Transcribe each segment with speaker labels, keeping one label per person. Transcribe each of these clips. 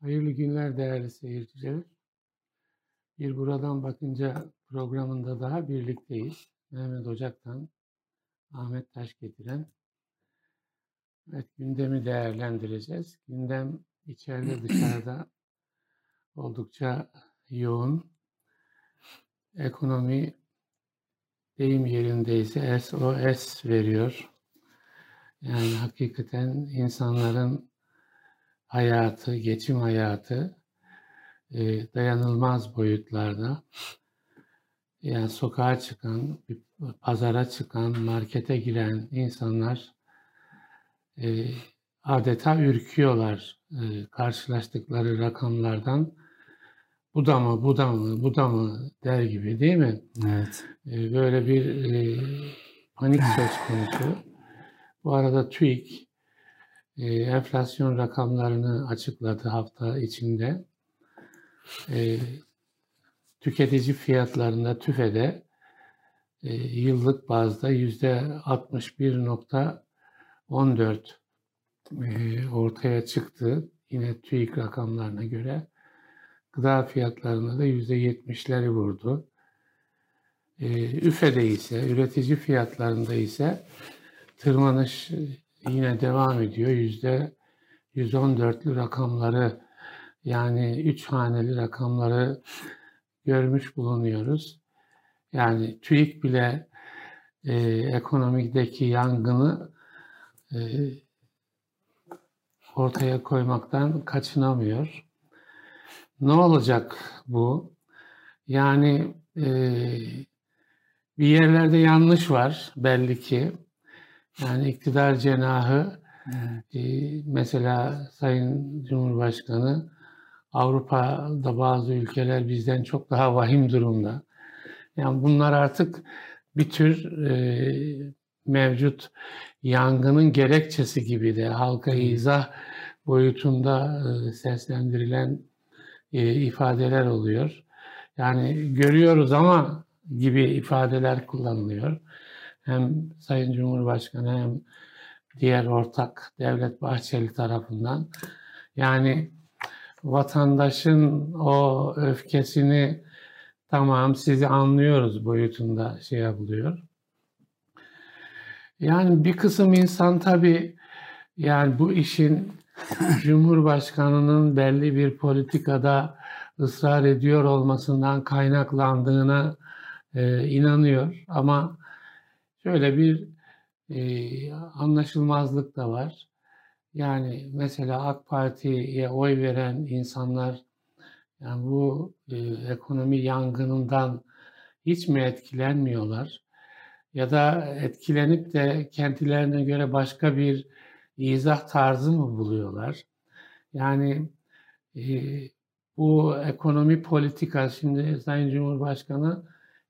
Speaker 1: Hayırlı günler değerli seyirciler. Bir buradan bakınca programında daha birlikteyiz. Mehmet Ocak'tan Ahmet Taş getiren evet, gündemi değerlendireceğiz. Gündem içeride dışarıda oldukça yoğun. Ekonomi deyim yerindeyse SOS veriyor. Yani hakikaten insanların hayatı, geçim hayatı e, dayanılmaz boyutlarda. Yani sokağa çıkan, pazara çıkan, markete giren insanlar e, adeta ürküyorlar e, karşılaştıkları rakamlardan. Bu da mı, bu da mı, bu da mı der gibi değil mi?
Speaker 2: Evet.
Speaker 1: E, böyle bir e, panik söz konusu. Bu arada TÜİK e, enflasyon rakamlarını açıkladı hafta içinde. E, tüketici fiyatlarında TÜFE'de e, yıllık bazda yüzde 61.14 e, ortaya çıktı. Yine TÜİK rakamlarına göre. Gıda fiyatlarında da yüzde 70'leri vurdu. E, üfede ise, üretici fiyatlarında ise tırmanış yine devam ediyor. Yüzde 114'lü rakamları yani üç haneli rakamları görmüş bulunuyoruz. Yani TÜİK bile e, ekonomideki yangını e, ortaya koymaktan kaçınamıyor. Ne olacak bu? Yani e, bir yerlerde yanlış var belli ki. Yani iktidar cenahı e, mesela Sayın Cumhurbaşkanı Avrupa'da bazı ülkeler bizden çok daha vahim durumda. Yani bunlar artık bir tür e, mevcut yangının gerekçesi gibi de halka izah boyutunda e, seslendirilen e, ifadeler oluyor. Yani görüyoruz ama gibi ifadeler kullanılıyor hem Sayın Cumhurbaşkanı hem diğer ortak Devlet Bahçeli tarafından yani vatandaşın o öfkesini tamam sizi anlıyoruz boyutunda şey yapılıyor. Yani bir kısım insan tabii yani bu işin Cumhurbaşkanının belli bir politikada ısrar ediyor olmasından kaynaklandığına e, inanıyor. Ama şöyle bir e, anlaşılmazlık da var. Yani mesela AK Parti'ye oy veren insanlar yani bu e, ekonomi yangınından hiç mi etkilenmiyorlar? Ya da etkilenip de kendilerine göre başka bir izah tarzı mı buluyorlar? Yani e, bu ekonomi politika şimdi Sayın Cumhurbaşkanı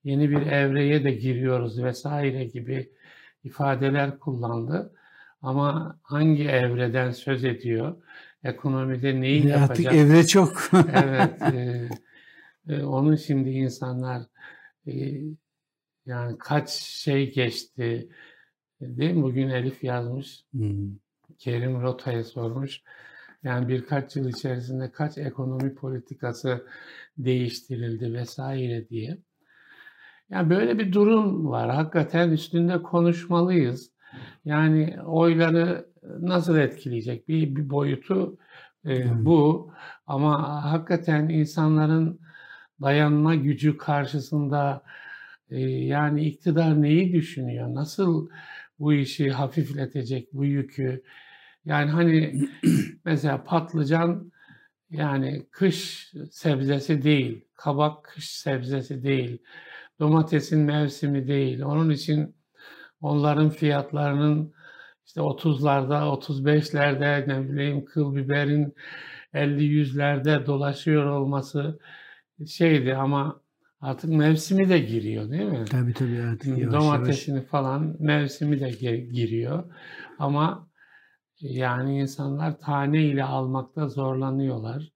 Speaker 1: yeni bir evreye de giriyoruz vesaire gibi ifadeler kullandı. Ama hangi evreden söz ediyor? Ekonomide neyi yapacak?
Speaker 2: Artık evre çok.
Speaker 1: evet. E, e, onun şimdi insanlar e, yani kaç şey geçti değil mi? Bugün Elif yazmış. Hmm. Kerim Rota'ya sormuş. Yani birkaç yıl içerisinde kaç ekonomi politikası değiştirildi vesaire diye. Yani böyle bir durum var. Hakikaten üstünde konuşmalıyız. Yani oyları nasıl etkileyecek bir, bir boyutu e, bu. Ama hakikaten insanların dayanma gücü karşısında e, yani iktidar neyi düşünüyor? Nasıl bu işi hafifletecek bu yükü? Yani hani mesela patlıcan yani kış sebzesi değil, kabak kış sebzesi değil domatesin mevsimi değil. Onun için onların fiyatlarının işte 30'larda, 35'lerde ne bileyim kıl biberin 50-100'lerde dolaşıyor olması şeydi ama artık mevsimi de giriyor değil mi?
Speaker 2: Tabii tabii artık
Speaker 1: yavaş Domatesini yavaş. falan mevsimi de giriyor. Ama yani insanlar tane ile almakta zorlanıyorlar.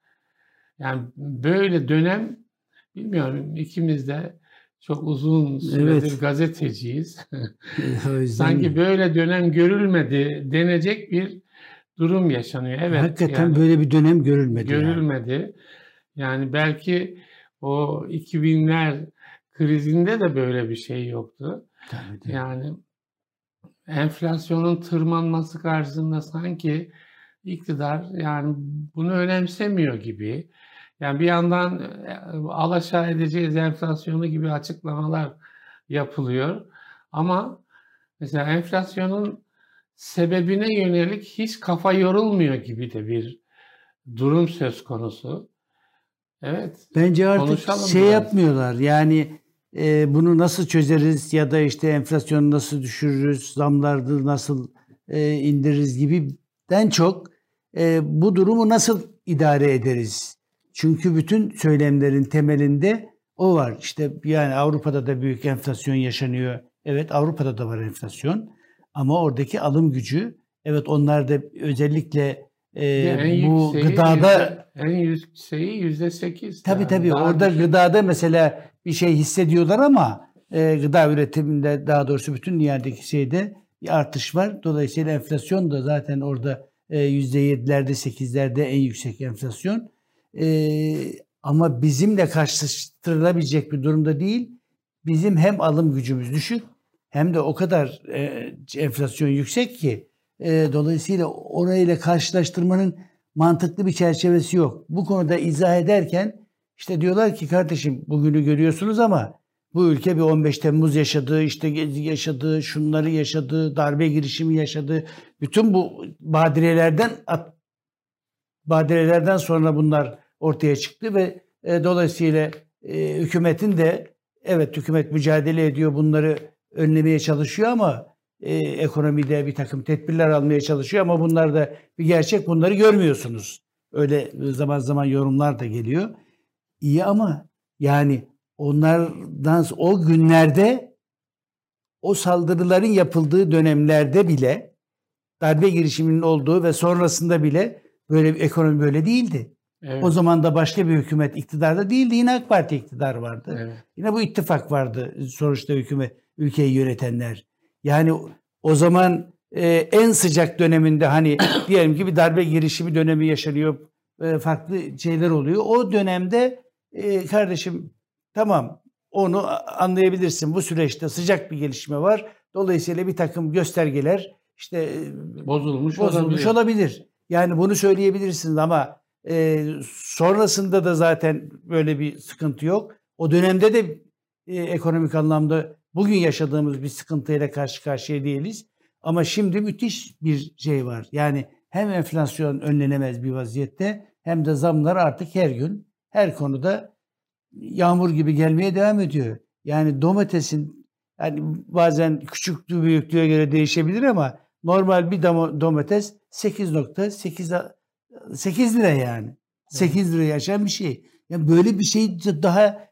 Speaker 1: Yani böyle dönem bilmiyorum ikimiz de çok uzun süredir evet. gazeteciyiz. Sanki böyle dönem görülmedi denecek bir durum yaşanıyor. Evet.
Speaker 2: Hakikaten yani, böyle bir dönem görülmedi.
Speaker 1: Görülmedi. Yani. yani belki o 2000'ler krizinde de böyle bir şey yoktu. Tabii, tabii. Yani enflasyonun tırmanması karşısında sanki iktidar yani bunu önemsemiyor gibi. Yani bir yandan e, alaşağı edeceğiz enflasyonu gibi açıklamalar yapılıyor. Ama mesela enflasyonun sebebine yönelik hiç kafa yorulmuyor gibi de bir durum söz konusu. Evet.
Speaker 2: Bence artık şey biraz. yapmıyorlar. Yani e, bunu nasıl çözeriz ya da işte enflasyonu nasıl düşürürüz, zamları nasıl e, indiririz den çok e, bu durumu nasıl idare ederiz? Çünkü bütün söylemlerin temelinde o var. İşte yani Avrupa'da da büyük enflasyon yaşanıyor. Evet Avrupa'da da var enflasyon. Ama oradaki alım gücü evet onlar da özellikle e, bu gıdada
Speaker 1: yüzde, en yükseği yüzde sekiz.
Speaker 2: Tabii tabii daha orada düşük. gıdada mesela bir şey hissediyorlar ama e, gıda üretiminde daha doğrusu bütün dünyadaki şeyde bir artış var. Dolayısıyla enflasyon da zaten orada e, yüzde yedilerde sekizlerde en yüksek enflasyon. E, ama bizimle karşılaştırılabilecek bir durumda değil. Bizim hem alım gücümüz düşük hem de o kadar e, enflasyon yüksek ki e, dolayısıyla orayla karşılaştırmanın mantıklı bir çerçevesi yok. Bu konuda izah ederken işte diyorlar ki kardeşim bugünü görüyorsunuz ama bu ülke bir 15 Temmuz yaşadığı, işte Gezi yaşadığı, şunları yaşadığı, darbe girişimi yaşadığı, bütün bu badirelerden badirelerden sonra bunlar ortaya çıktı ve e, dolayısıyla e, hükümetin de evet hükümet mücadele ediyor bunları önlemeye çalışıyor ama e, ekonomide bir takım tedbirler almaya çalışıyor ama bunlar da bir gerçek bunları görmüyorsunuz. Öyle zaman zaman yorumlar da geliyor. İyi ama yani onlardan o günlerde o saldırıların yapıldığı dönemlerde bile darbe girişiminin olduğu ve sonrasında bile böyle bir ekonomi böyle değildi. Evet. O zaman da başka bir hükümet iktidarda değildi. Yine AK Parti iktidar vardı. Evet. Yine bu ittifak vardı sonuçta hükümet ülkeyi yönetenler. Yani o zaman e, en sıcak döneminde hani diyelim ki bir darbe girişimi dönemi yaşanıyor. E, farklı şeyler oluyor. O dönemde e, kardeşim tamam onu anlayabilirsin. Bu süreçte sıcak bir gelişme var. Dolayısıyla bir takım göstergeler işte
Speaker 1: e, bozulmuş,
Speaker 2: bozulmuş olabilir. olabilir. Yani bunu söyleyebilirsiniz ama e, sonrasında da zaten böyle bir sıkıntı yok. O dönemde de e, ekonomik anlamda bugün yaşadığımız bir sıkıntıyla karşı karşıya değiliz. Ama şimdi müthiş bir şey var. Yani hem enflasyon önlenemez bir vaziyette hem de zamlar artık her gün her konuda yağmur gibi gelmeye devam ediyor. Yani domatesin yani bazen küçüklüğü büyüklüğe göre değişebilir ama normal bir domates 8.8 8 lira yani. 8 lira yaşayan bir şey. Yani böyle bir şey daha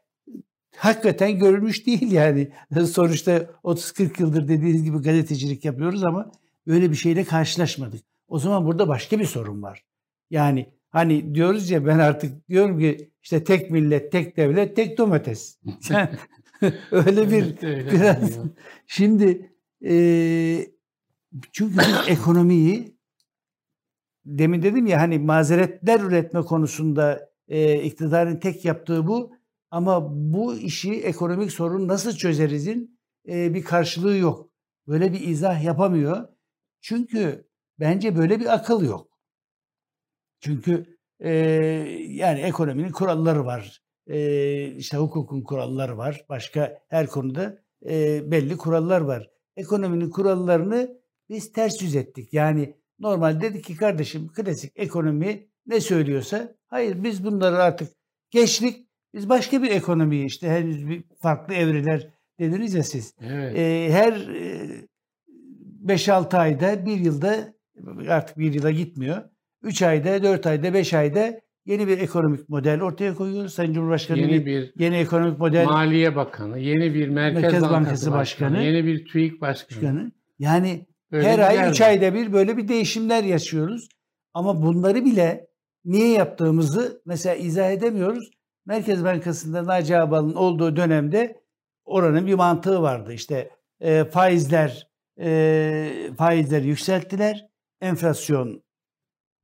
Speaker 2: hakikaten görülmüş değil yani. Sonuçta 30-40 yıldır dediğiniz gibi gazetecilik yapıyoruz ama böyle bir şeyle karşılaşmadık. O zaman burada başka bir sorun var. Yani hani diyoruz ya ben artık diyorum ki işte tek millet, tek devlet, tek domates. öyle bir evet, öyle biraz. Şimdi e, çünkü biz ekonomiyi demin dedim ya hani mazeretler üretme konusunda e, iktidarın tek yaptığı bu. Ama bu işi ekonomik sorun nasıl çözerizin e, bir karşılığı yok. Böyle bir izah yapamıyor. Çünkü bence böyle bir akıl yok. Çünkü e, yani ekonominin kuralları var. E, işte hukukun kuralları var. Başka her konuda e, belli kurallar var. Ekonominin kurallarını biz ters yüz ettik. Yani normal dedik ki kardeşim klasik ekonomi ne söylüyorsa hayır biz bunları artık geçtik biz başka bir ekonomiyi işte henüz bir farklı evreler dediniz ya siz. Evet. E, her 5-6 ayda, bir yılda artık bir yıla gitmiyor. 3 ayda, 4 ayda, 5 ayda yeni bir ekonomik model ortaya koyuyoruz. Sayın Cumhurbaşkanı
Speaker 1: yeni bir
Speaker 2: yeni ekonomik model
Speaker 1: Maliye Bakanı, yeni bir Merkez, Merkez Bankası, Bankası Başkanı, Başkanı, yeni bir TÜİK Başkanı. Başkanı.
Speaker 2: Yani Öyle her ay 3 ayda bir böyle bir değişimler yaşıyoruz. Ama bunları bile niye yaptığımızı mesela izah edemiyoruz. Merkez Bankası'nda Naci Ağbal'ın olduğu dönemde oranın bir mantığı vardı. İşte e, faizler e, faizleri yükselttiler. Enflasyon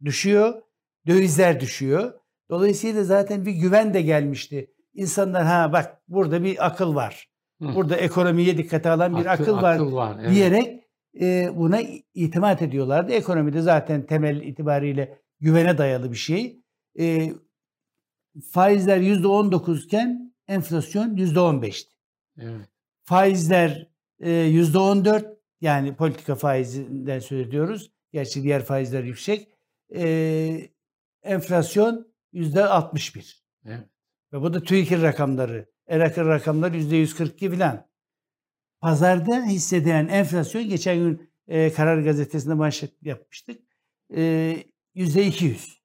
Speaker 2: düşüyor, dövizler düşüyor. Dolayısıyla zaten bir güven de gelmişti. İnsanlar ha bak burada bir akıl var. Hı. Burada ekonomiye dikkate alan bir akıl, akıl var, akıl var evet. diyerek e, buna itimat ediyorlardı. Ekonomide zaten temel itibariyle güvene dayalı bir şey. E, faizler %19 iken enflasyon %15'ti. Evet. Faizler e, %14 yani politika faizinden söz ediyoruz. Gerçi diğer faizler yüksek. E, enflasyon %61. Evet. Ve bu da TÜİK'in rakamları. ERAK'ın rakamları %142 falan. Pazarda hissedilen enflasyon geçen gün e, Karar Gazetesi'nde manşet yapmıştık. E, %200.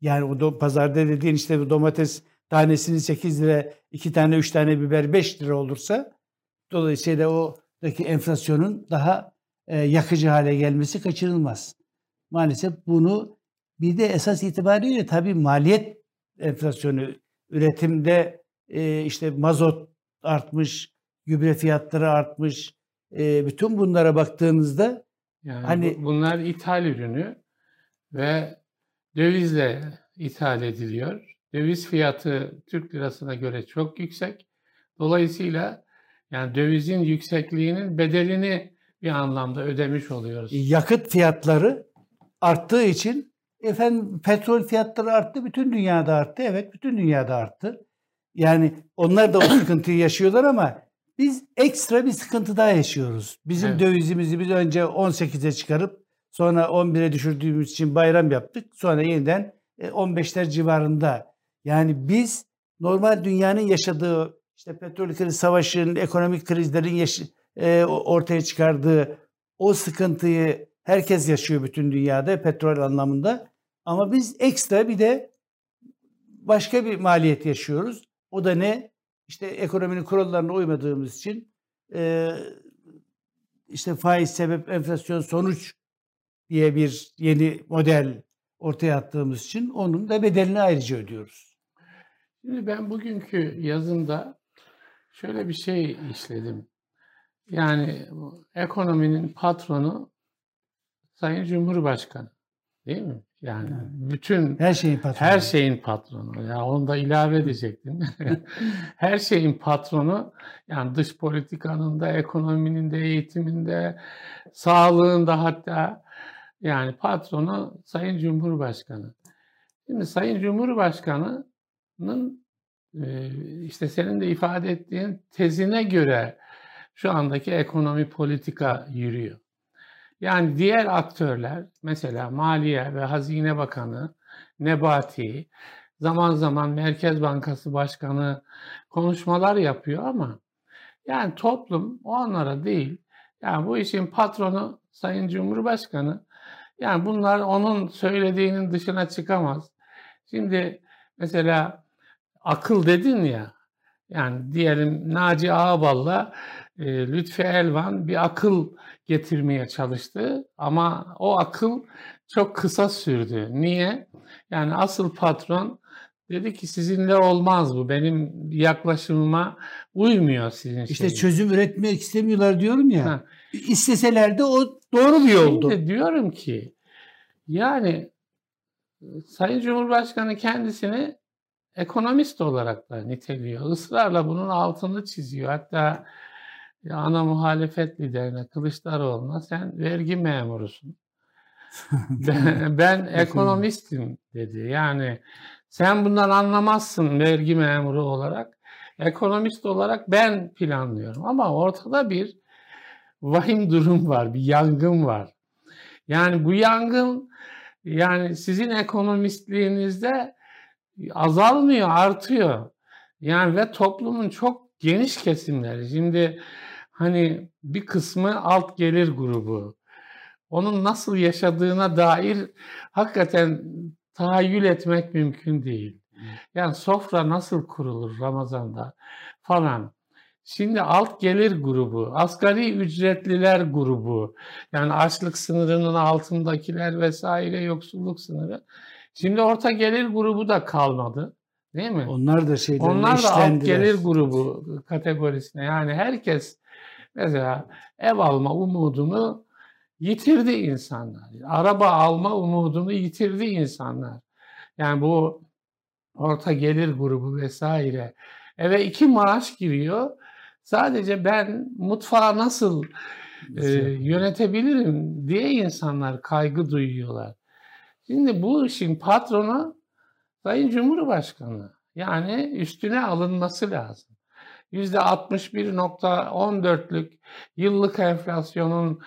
Speaker 2: Yani o do, pazarda dediğin işte domates tanesini 8 lira, 2 tane 3 tane biber 5 lira olursa dolayısıyla oradaki enflasyonun daha e, yakıcı hale gelmesi kaçırılmaz. Maalesef bunu bir de esas itibariyle tabii maliyet enflasyonu üretimde e, işte mazot artmış, gübre fiyatları artmış. E, bütün bunlara baktığınızda
Speaker 1: yani hani bunlar ithal ürünü ve dövizle ithal ediliyor. Döviz fiyatı Türk lirasına göre çok yüksek. Dolayısıyla yani dövizin yüksekliğinin bedelini bir anlamda ödemiş oluyoruz.
Speaker 2: Yakıt fiyatları arttığı için efendim petrol fiyatları arttı, bütün dünyada arttı. Evet, bütün dünyada arttı. Yani onlar da o sıkıntıyı yaşıyorlar ama biz ekstra bir sıkıntı daha yaşıyoruz. Bizim evet. dövizimizi biz önce 18'e çıkarıp sonra 11'e düşürdüğümüz için bayram yaptık. Sonra yeniden 15'ler e, civarında. Yani biz normal dünyanın yaşadığı işte petrol krizi, savaşın, ekonomik krizlerin yaş- e, ortaya çıkardığı o sıkıntıyı herkes yaşıyor bütün dünyada petrol anlamında. Ama biz ekstra bir de başka bir maliyet yaşıyoruz. O da ne? İşte ekonominin kurallarına uymadığımız için e, işte faiz sebep enflasyon sonuç diye bir yeni model ortaya attığımız için onun da bedelini ayrıca ödüyoruz.
Speaker 1: Şimdi ben bugünkü yazımda şöyle bir şey işledim. Yani ekonominin patronu Sayın Cumhurbaşkanı. Değil mi? Yani bütün
Speaker 2: her şeyin patronu.
Speaker 1: Her şeyin patronu. Ya onu da ilave edecektim. her şeyin patronu yani dış politikanın da, ekonominin de, eğitiminde, sağlığında hatta yani patronu Sayın Cumhurbaşkanı. Şimdi Sayın Cumhurbaşkanı'nın işte senin de ifade ettiğin tezine göre şu andaki ekonomi politika yürüyor. Yani diğer aktörler mesela Maliye ve Hazine Bakanı Nebati zaman zaman Merkez Bankası Başkanı konuşmalar yapıyor ama yani toplum onlara değil. Yani bu işin patronu Sayın Cumhurbaşkanı. Yani bunlar onun söylediğinin dışına çıkamaz. Şimdi mesela akıl dedin ya. Yani diyelim Naci Ağbal'la e, Lütfi Elvan bir akıl getirmeye çalıştı ama o akıl çok kısa sürdü. Niye? Yani asıl patron dedi ki sizinle olmaz bu. Benim yaklaşımıma uymuyor sizin
Speaker 2: İşte şeyiniz. çözüm üretmek istemiyorlar diyorum ya. Ha. İsteseler de o doğru bir yoldu.
Speaker 1: Şimdi diyorum ki yani Sayın Cumhurbaşkanı kendisini ekonomist olarak da niteliyor. Israrla bunun altını çiziyor. Hatta ana muhalefet liderine Kılıçdaroğlu'na sen vergi memurusun. ben, ben ekonomistim dedi. Yani sen bundan anlamazsın vergi memuru olarak. Ekonomist olarak ben planlıyorum. Ama ortada bir vahim durum var, bir yangın var. Yani bu yangın yani sizin ekonomistliğinizde azalmıyor, artıyor. Yani ve toplumun çok geniş kesimleri. Şimdi hani bir kısmı alt gelir grubu. Onun nasıl yaşadığına dair hakikaten tahayyül etmek mümkün değil. Yani sofra nasıl kurulur Ramazan'da falan. Şimdi alt gelir grubu, asgari ücretliler grubu, yani açlık sınırının altındakiler vesaire yoksulluk sınırı. Şimdi orta gelir grubu da kalmadı. Değil mi?
Speaker 2: Onlar da şeyden
Speaker 1: Onlar da alt gelir grubu kategorisine. Yani herkes mesela ev alma umudunu yitirdi insanlar. Araba alma umudunu yitirdi insanlar. Yani bu orta gelir grubu vesaire eve iki maaş giriyor. Sadece ben mutfağı nasıl e, yönetebilirim diye insanlar kaygı duyuyorlar. Şimdi bu işin patronu Sayın Cumhurbaşkanı. Yani üstüne alınması lazım. %61.14'lük yıllık enflasyonun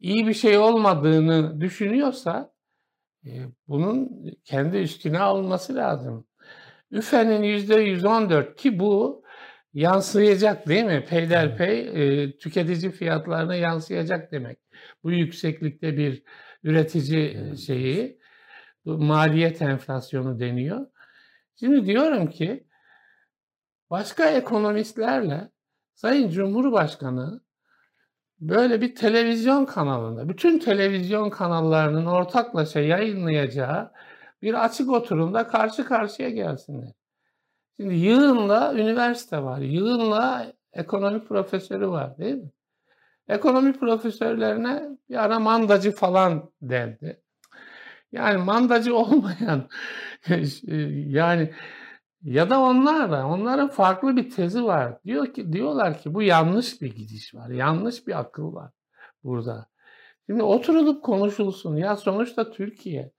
Speaker 1: iyi bir şey olmadığını düşünüyorsa e, bunun kendi üstüne alınması lazım. Üfe'nin %114 ki bu yansıyacak değil mi? Peyderpey e, tüketici fiyatlarına yansıyacak demek. Bu yükseklikte bir üretici şeyi maliyet enflasyonu deniyor. Şimdi diyorum ki başka ekonomistlerle Sayın Cumhurbaşkanı böyle bir televizyon kanalında, bütün televizyon kanallarının ortaklaşa yayınlayacağı bir açık oturumda karşı karşıya gelsinler. Şimdi yığınla üniversite var, yığınla ekonomi profesörü var değil mi? Ekonomi profesörlerine bir ara mandacı falan dendi. Yani mandacı olmayan yani ya da onlar da onların farklı bir tezi var. Diyor ki diyorlar ki bu yanlış bir gidiş var. Yanlış bir akıl var burada. Şimdi oturulup konuşulsun. Ya sonuçta Türkiye.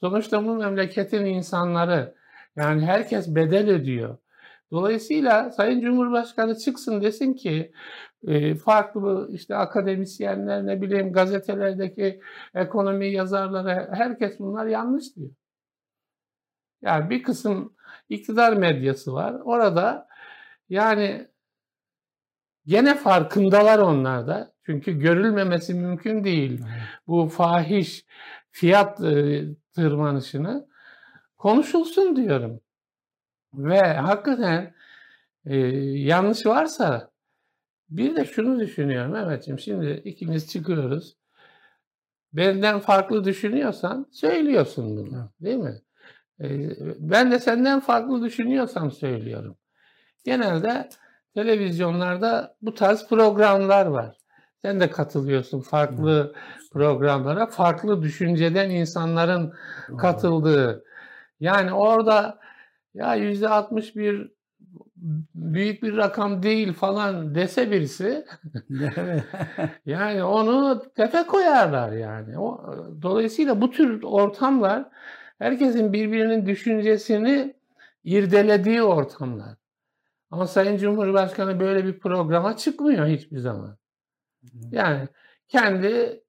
Speaker 1: Sonuçta bu memleketin insanları yani herkes bedel ödüyor. Dolayısıyla Sayın Cumhurbaşkanı çıksın desin ki e, farklı işte akademisyenler ne bileyim gazetelerdeki ekonomi yazarları herkes bunlar yanlış diyor. Yani bir kısım iktidar medyası var. Orada yani gene farkındalar onlar da. Çünkü görülmemesi mümkün değil. Bu fahiş fiyat e, tırmanışını konuşulsun diyorum. Ve hakikaten e, yanlış varsa bir de şunu düşünüyorum Mehmetciğim. Şimdi ikimiz çıkıyoruz. Benden farklı düşünüyorsan söylüyorsun bunu. Değil mi? E, ben de senden farklı düşünüyorsam söylüyorum. Genelde televizyonlarda bu tarz programlar var. Sen de katılıyorsun farklı programlara. Farklı düşünceden insanların katıldığı. Yani orada ya yüzde 61 büyük bir rakam değil falan dese birisi yani onu tefe koyarlar yani. O, dolayısıyla bu tür ortamlar herkesin birbirinin düşüncesini irdelediği ortamlar. Ama Sayın Cumhurbaşkanı böyle bir programa çıkmıyor hiçbir zaman. Yani kendi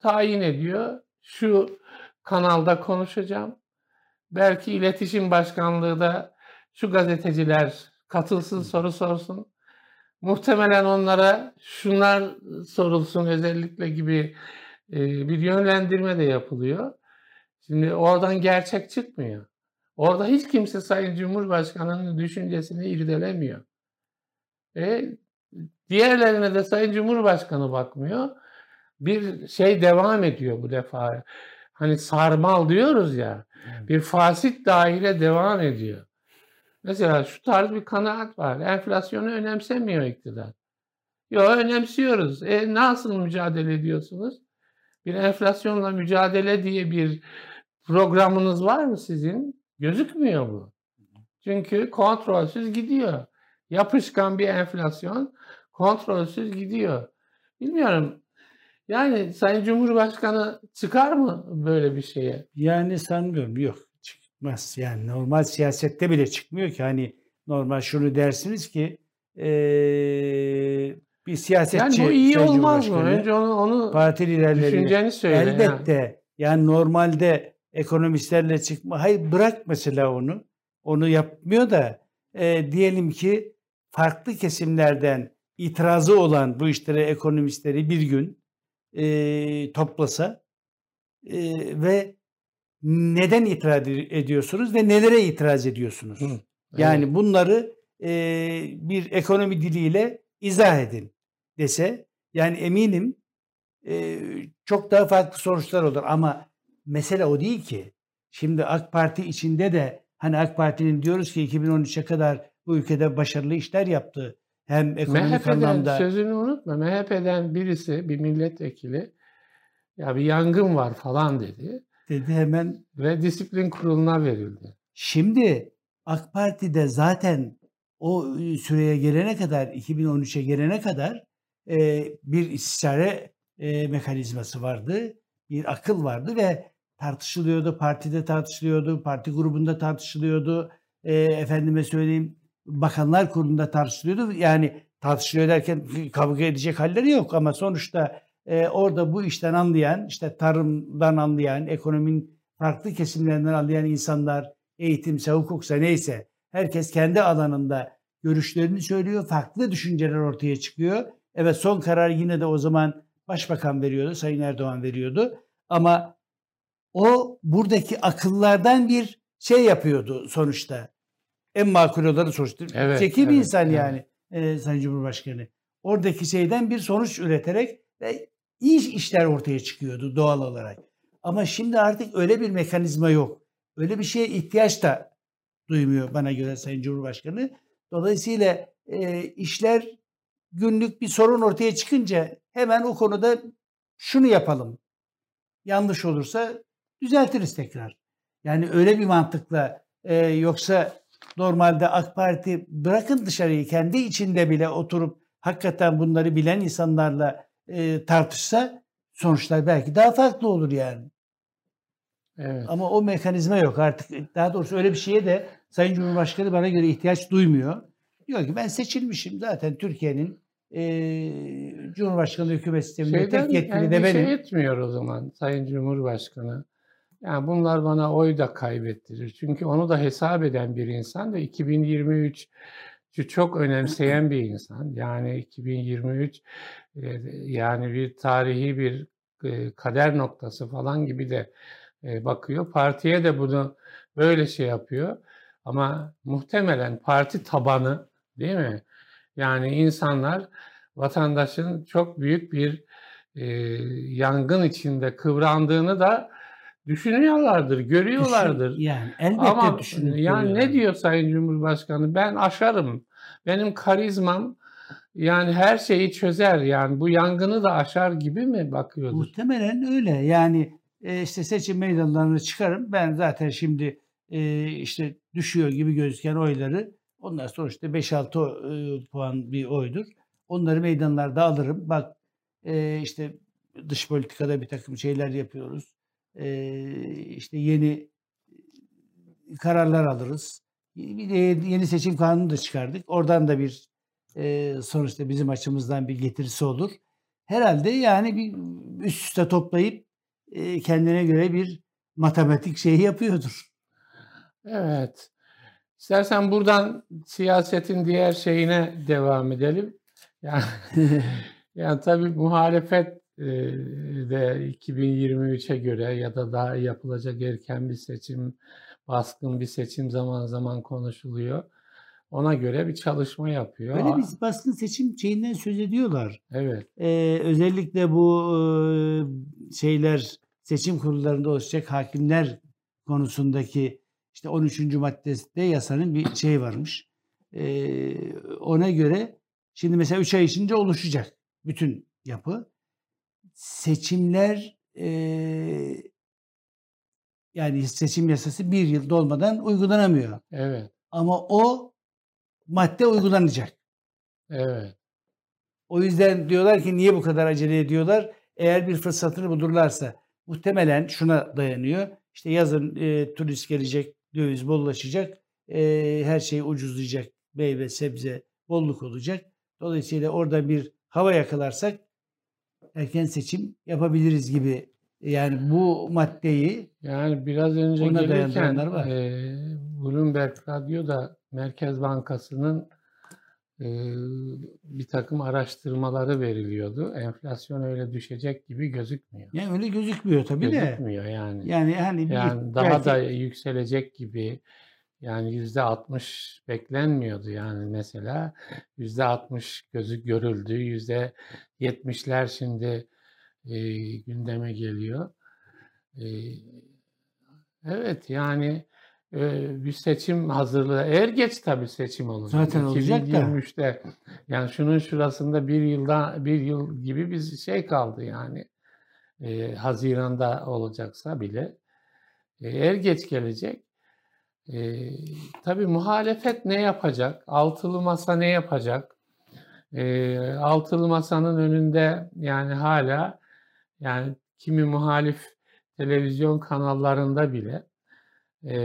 Speaker 1: tayin ediyor. Şu kanalda konuşacağım. Belki iletişim başkanlığı da şu gazeteciler katılsın soru sorsun. Muhtemelen onlara şunlar sorulsun özellikle gibi bir yönlendirme de yapılıyor. Şimdi oradan gerçek çıkmıyor. Orada hiç kimse Sayın Cumhurbaşkanı'nın düşüncesini irdelemiyor. E, diğerlerine de Sayın Cumhurbaşkanı bakmıyor. Bir şey devam ediyor bu defa. Hani sarmal diyoruz ya. Bir fasit daire devam ediyor. Mesela şu tarz bir kanaat var. Enflasyonu önemsemiyor iktidar. Yok önemsiyoruz. E nasıl mücadele ediyorsunuz? Bir enflasyonla mücadele diye bir programınız var mı sizin? Gözükmüyor bu. Çünkü kontrolsüz gidiyor. Yapışkan bir enflasyon kontrolsüz gidiyor. Bilmiyorum. Yani Sayın Cumhurbaşkanı çıkar mı böyle bir şeye?
Speaker 2: Yani sanmıyorum. Yok çıkmaz. Yani normal siyasette bile çıkmıyor ki. Hani normal şunu dersiniz ki ee, bir siyasetçi
Speaker 1: yani bu iyi olmaz mı? Önce onu, onu
Speaker 2: parti liderleri
Speaker 1: düşünceni söyle.
Speaker 2: Elbette. Yani. yani normalde ekonomistlerle çıkma. Hayır bırak mesela onu. Onu yapmıyor da e, diyelim ki farklı kesimlerden itirazı olan bu işlere ekonomistleri bir gün e, toplasa e, ve neden itiraz ediyorsunuz ve nelere itiraz ediyorsunuz? Hı, yani evet. bunları e, bir ekonomi diliyle izah edin dese yani eminim e, çok daha farklı sonuçlar olur ama mesele o değil ki. Şimdi AK Parti içinde de hani AK Parti'nin diyoruz ki 2013'e kadar bu ülkede başarılı işler yaptı. Hem ekonomik
Speaker 1: MHP'den,
Speaker 2: anlamda.
Speaker 1: Sözünü unutma. MHP'den birisi bir milletvekili Ya bir yangın var falan dedi.
Speaker 2: Dedi hemen.
Speaker 1: Ve disiplin kuruluna verildi.
Speaker 2: Şimdi AK Parti'de zaten o süreye gelene kadar 2013'e gelene kadar e, bir istişare e, mekanizması vardı. Bir akıl vardı ve tartışılıyordu. Partide tartışılıyordu. Parti grubunda tartışılıyordu. E, efendime söyleyeyim bakanlar kurulunda tartışılıyordu. Yani tartışılıyor derken kavga edecek halleri yok ama sonuçta e, orada bu işten anlayan, işte tarımdan anlayan, ekonominin farklı kesimlerinden anlayan insanlar, eğitimse, hukuksa neyse herkes kendi alanında görüşlerini söylüyor. Farklı düşünceler ortaya çıkıyor. Evet son karar yine de o zaman başbakan veriyordu, Sayın Erdoğan veriyordu. Ama o buradaki akıllardan bir şey yapıyordu sonuçta. En makul olanı sonuçta. Evet, Zeki evet, bir insan evet. yani e, Sayın Cumhurbaşkanı. Oradaki şeyden bir sonuç üreterek ve iyi işler ortaya çıkıyordu doğal olarak. Ama şimdi artık öyle bir mekanizma yok. Öyle bir şeye ihtiyaç da duymuyor bana göre Sayın Cumhurbaşkanı. Dolayısıyla e, işler günlük bir sorun ortaya çıkınca hemen o konuda şunu yapalım. Yanlış olursa düzeltiriz tekrar. Yani öyle bir mantıkla e, yoksa normalde AK Parti bırakın dışarıyı kendi içinde bile oturup hakikaten bunları bilen insanlarla e, tartışsa sonuçlar belki daha farklı olur yani. Evet. Ama o mekanizma yok artık. Daha doğrusu öyle bir şeye de Sayın Cumhurbaşkanı bana göre ihtiyaç duymuyor. Diyor ki ben seçilmişim zaten Türkiye'nin e, Cumhurbaşkanı hükümet sisteminde Şeyden, tek yetkili de benim.
Speaker 1: şey etmiyor o zaman Sayın Cumhurbaşkanı. Yani bunlar bana oy da kaybettirir. Çünkü onu da hesap eden bir insan da 2023 çok önemseyen bir insan. Yani 2023 yani bir tarihi bir kader noktası falan gibi de bakıyor. Partiye de bunu böyle şey yapıyor. Ama muhtemelen parti tabanı değil mi? Yani insanlar vatandaşın çok büyük bir e, yangın içinde kıvrandığını da düşünüyorlardır, görüyorlardır.
Speaker 2: Düşün, yani elbette
Speaker 1: Ama yani ne diyor Sayın Cumhurbaşkanı? Ben aşarım. Benim karizmam yani her şeyi çözer yani bu yangını da aşar gibi mi bakıyordur?
Speaker 2: Muhtemelen öyle. Yani e, işte seçim meydanlarını çıkarım. Ben zaten şimdi e, işte düşüyor gibi gözüken oyları onlar sonuçta 5-6 e, puan bir oydur. Onları meydanlarda alırım. Bak e, işte dış politikada bir takım şeyler yapıyoruz. E, işte yeni kararlar alırız. Bir de yeni seçim kanunu da çıkardık. Oradan da bir e, sonuçta bizim açımızdan bir getirisi olur. Herhalde yani bir üst üste toplayıp e, kendine göre bir matematik şeyi yapıyordur.
Speaker 1: Evet. İstersen buradan siyasetin diğer şeyine devam edelim. Yani, yani tabii muhalefet de 2023'e göre ya da daha yapılacak erken bir seçim, baskın bir seçim zaman zaman konuşuluyor. Ona göre bir çalışma yapıyor.
Speaker 2: Böyle bir baskın seçim şeyinden söz ediyorlar.
Speaker 1: Evet.
Speaker 2: Ee, özellikle bu şeyler seçim kurullarında olacak hakimler konusundaki işte 13. maddesinde yasanın bir şey varmış. Ee, ona göre şimdi mesela 3 ay içinde oluşacak bütün yapı. Seçimler e, yani seçim yasası bir yıl dolmadan uygulanamıyor.
Speaker 1: Evet.
Speaker 2: Ama o madde uygulanacak.
Speaker 1: Evet.
Speaker 2: O yüzden diyorlar ki niye bu kadar acele ediyorlar? Eğer bir fırsatını bulurlarsa muhtemelen şuna dayanıyor. İşte yazın e, turist gelecek, döviz bollaşacak, e, her şey ucuzlayacak, meyve, sebze, bolluk olacak. Dolayısıyla orada bir hava yakalarsak erken seçim yapabiliriz gibi. Yani bu maddeyi
Speaker 1: yani biraz önce gelirken var. E, Bloomberg Radyo'da Merkez Bankası'nın e, bir takım araştırmaları veriliyordu. Enflasyon öyle düşecek gibi gözükmüyor.
Speaker 2: Yani öyle gözükmüyor tabii
Speaker 1: gözükmüyor de. Gözükmüyor yani.
Speaker 2: Yani hani
Speaker 1: yani daha belki... da yükselecek gibi yani yüzde 60 beklenmiyordu yani mesela yüzde 60 gözü görüldü yüzde 70'ler şimdi e, gündeme geliyor. E, evet yani bir seçim hazırlığı. Eğer geç tabii seçim olur.
Speaker 2: Zaten olacak da. 2023'te
Speaker 1: yani şunun şurasında bir yılda bir yıl gibi bir şey kaldı yani. e, Haziran'da olacaksa bile e, er geç gelecek. E, tabii muhalefet ne yapacak? Altılı masa ne yapacak? E, altılı masanın önünde yani hala yani kimi muhalif televizyon kanallarında bile e,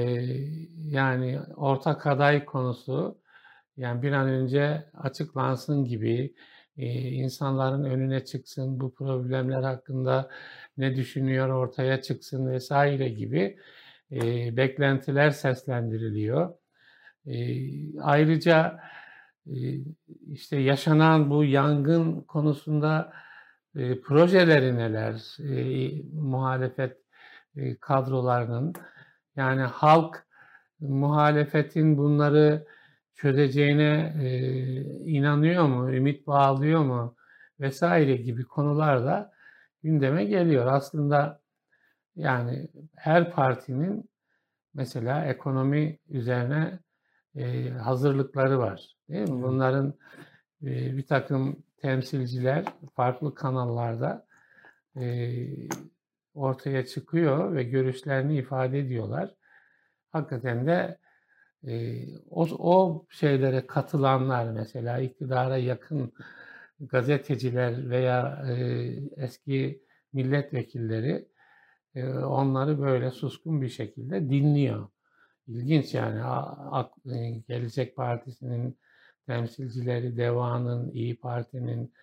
Speaker 1: yani ortak aday konusu yani bir an önce açıklansın gibi e, insanların önüne çıksın, bu problemler hakkında ne düşünüyor ortaya çıksın vesaire gibi e, beklentiler seslendiriliyor. E, ayrıca e, işte yaşanan bu yangın konusunda e, projeleri neler, e, muhalefet e, kadrolarının yani halk muhalefetin bunları çözeceğine e, inanıyor mu, ümit bağlıyor mu vesaire gibi konular da gündeme geliyor. Aslında yani her partinin mesela ekonomi üzerine e, hazırlıkları var. Değil mi? Bunların e, bir takım temsilciler farklı kanallarda e, ortaya çıkıyor ve görüşlerini ifade ediyorlar. Hakikaten de e, o, o şeylere katılanlar mesela iktidara yakın gazeteciler veya e, eski milletvekilleri onları böyle suskun bir şekilde dinliyor. İlginç yani Gelecek Partisi'nin temsilcileri, DEVA'nın, İyi Parti'nin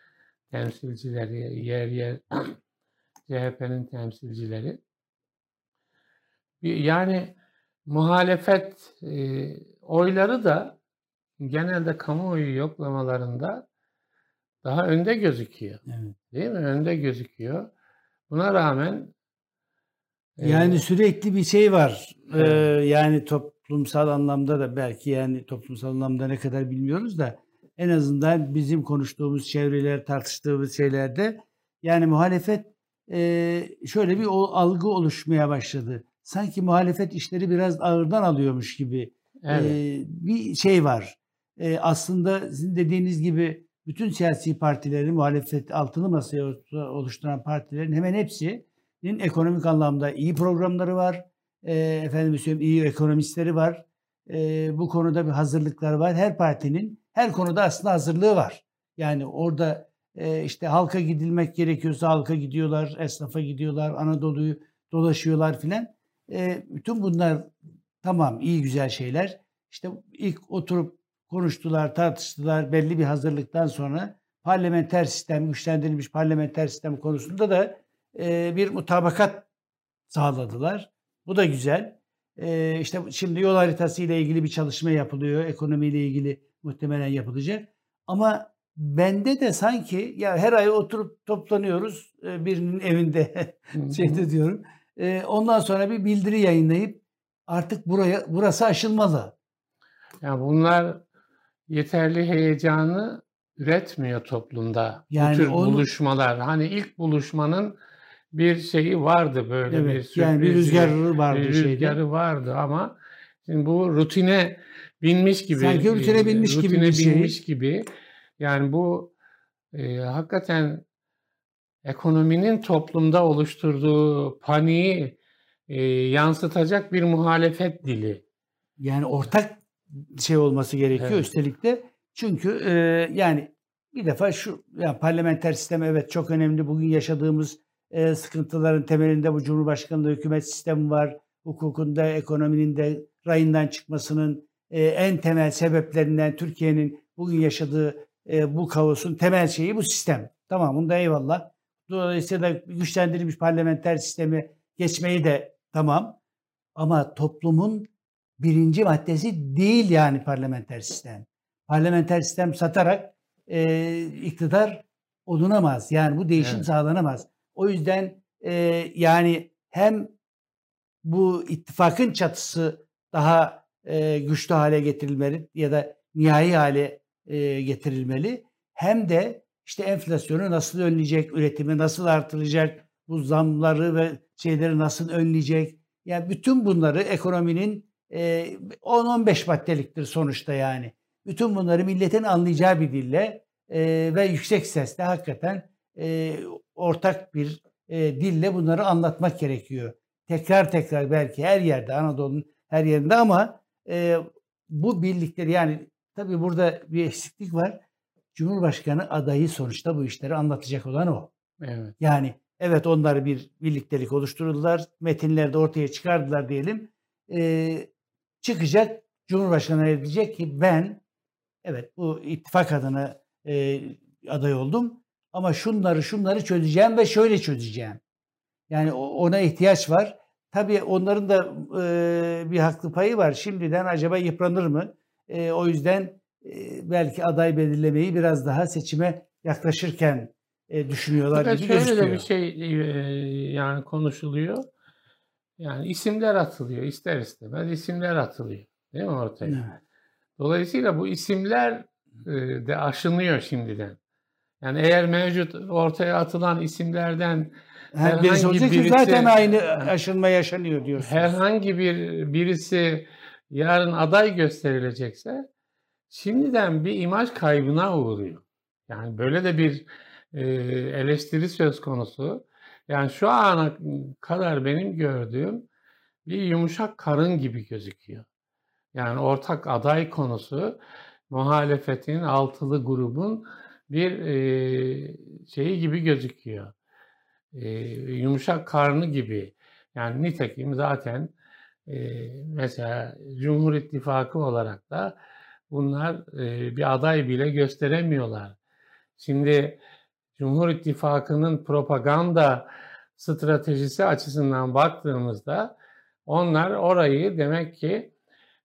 Speaker 1: temsilcileri, yer yer CHP'nin temsilcileri. Yani muhalefet e, oyları da genelde kamuoyu yoklamalarında daha önde gözüküyor. Evet. Değil mi? Önde gözüküyor. Buna rağmen
Speaker 2: e, yani sürekli bir şey var. Ee, yani toplumsal anlamda da belki yani toplumsal anlamda ne kadar bilmiyoruz da en azından bizim konuştuğumuz çevreler, tartıştığımız şeylerde yani muhalefet e, şöyle bir o algı oluşmaya başladı. Sanki muhalefet işleri biraz ağırdan alıyormuş gibi evet. e, bir şey var. E, aslında sizin dediğiniz gibi bütün siyasi partilerin muhalefet altılı masaya oluşturan partilerin hemen hepsinin ekonomik anlamda iyi programları var. E, efendim söyleyeyim iyi ekonomistleri var. E, bu konuda bir hazırlıkları var. Her partinin her konuda aslında hazırlığı var. Yani orada e, işte halka gidilmek gerekiyorsa halka gidiyorlar, esnafa gidiyorlar, Anadolu'yu dolaşıyorlar filan. E, bütün bunlar tamam iyi güzel şeyler. İşte ilk oturup konuştular, tartıştılar belli bir hazırlıktan sonra parlamenter sistem, güçlendirilmiş parlamenter sistem konusunda da e, bir mutabakat sağladılar. Bu da güzel. E, işte şimdi yol haritası ile ilgili bir çalışma yapılıyor. Ekonomiyle ilgili muhtemelen yapılacak. Ama bende de sanki ya her ay oturup toplanıyoruz birinin evinde şeyde diyorum. Ondan sonra bir bildiri yayınlayıp artık buraya burası aşılmalı.
Speaker 1: Ya bunlar yeterli heyecanı üretmiyor toplumda. Yani Bu tür onu, buluşmalar. Hani ilk buluşmanın bir şeyi vardı böyle evet, bir sürpriz.
Speaker 2: Yani bir rüzgarı vardı. Bir
Speaker 1: rüzgarı şeyde. vardı ama şimdi bu rutine binmiş gibi.
Speaker 2: Sanki rutine binmiş rutine gibi bir şey. binmiş
Speaker 1: gibi. Yani bu e, hakikaten ekonominin toplumda oluşturduğu paniği e, yansıtacak bir muhalefet dili.
Speaker 2: Yani ortak şey olması gerekiyor evet. üstelik de. Çünkü e, yani bir defa şu yani parlamenter sistem evet çok önemli. Bugün yaşadığımız e, sıkıntıların temelinde bu Cumhurbaşkanlığı hükümet sistemi var. Hukukunda, ekonominin de rayından çıkmasının e, en temel sebeplerinden Türkiye'nin bugün yaşadığı e, bu kaosun temel şeyi bu sistem. Tamam bunda eyvallah. Dolayısıyla güçlendirilmiş parlamenter sistemi geçmeyi de tamam. Ama toplumun birinci maddesi değil yani parlamenter sistem. Parlamenter sistem satarak e, iktidar olunamaz. Yani bu değişim evet. sağlanamaz. O yüzden e, yani hem bu ittifakın çatısı daha e, güçlü hale getirilmeli ya da nihai hale e, getirilmeli. Hem de işte enflasyonu nasıl önleyecek, üretimi nasıl artıracak, bu zamları ve şeyleri nasıl önleyecek. Yani bütün bunları ekonominin e, 10-15 maddeliktir sonuçta yani. Bütün bunları milletin anlayacağı bir dille e, ve yüksek sesle hakikaten e, ortak bir e, dille bunları anlatmak gerekiyor. Tekrar tekrar belki her yerde Anadolu'nun her yerinde ama e, bu birlikleri yani tabii burada bir eksiklik var. Cumhurbaşkanı adayı sonuçta bu işleri anlatacak olan o.
Speaker 1: Evet.
Speaker 2: Yani evet onlar bir birliktelik oluşturdular. Metinlerde ortaya çıkardılar diyelim. Ee, çıkacak Cumhurbaşkanı diyecek ki ben evet bu ittifak adına e, aday oldum ama şunları şunları çözeceğim ve şöyle çözeceğim. Yani ona ihtiyaç var. Tabii onların da e, bir haklı payı var. Şimdiden acaba yıpranır mı? E, o yüzden e, belki aday belirlemeyi biraz daha seçime yaklaşırken e, düşünüyorlar
Speaker 1: Fakat
Speaker 2: gibi
Speaker 1: şöyle
Speaker 2: gözüküyor.
Speaker 1: de bir şey e, yani konuşuluyor. Yani isimler atılıyor ister istemez isimler atılıyor. Değil mi ortaya?
Speaker 2: Evet.
Speaker 1: Dolayısıyla bu isimler de aşınıyor şimdiden. Yani eğer mevcut ortaya atılan isimlerden
Speaker 2: birisi
Speaker 1: herhangi
Speaker 2: ki
Speaker 1: birisi-
Speaker 2: zaten aynı aşınma yaşanıyor diyorsunuz.
Speaker 1: herhangi bir birisi yarın aday gösterilecekse şimdiden bir imaj kaybına uğruyor. Yani böyle de bir e, eleştiri söz konusu. Yani şu ana kadar benim gördüğüm bir yumuşak karın gibi gözüküyor. Yani ortak aday konusu muhalefetin altılı grubun bir e, şeyi gibi gözüküyor. E, yumuşak karnı gibi. Yani nitekim zaten e, mesela Cumhur İttifakı olarak da bunlar e, bir aday bile gösteremiyorlar. Şimdi Cumhur İttifakı'nın propaganda stratejisi açısından baktığımızda onlar orayı demek ki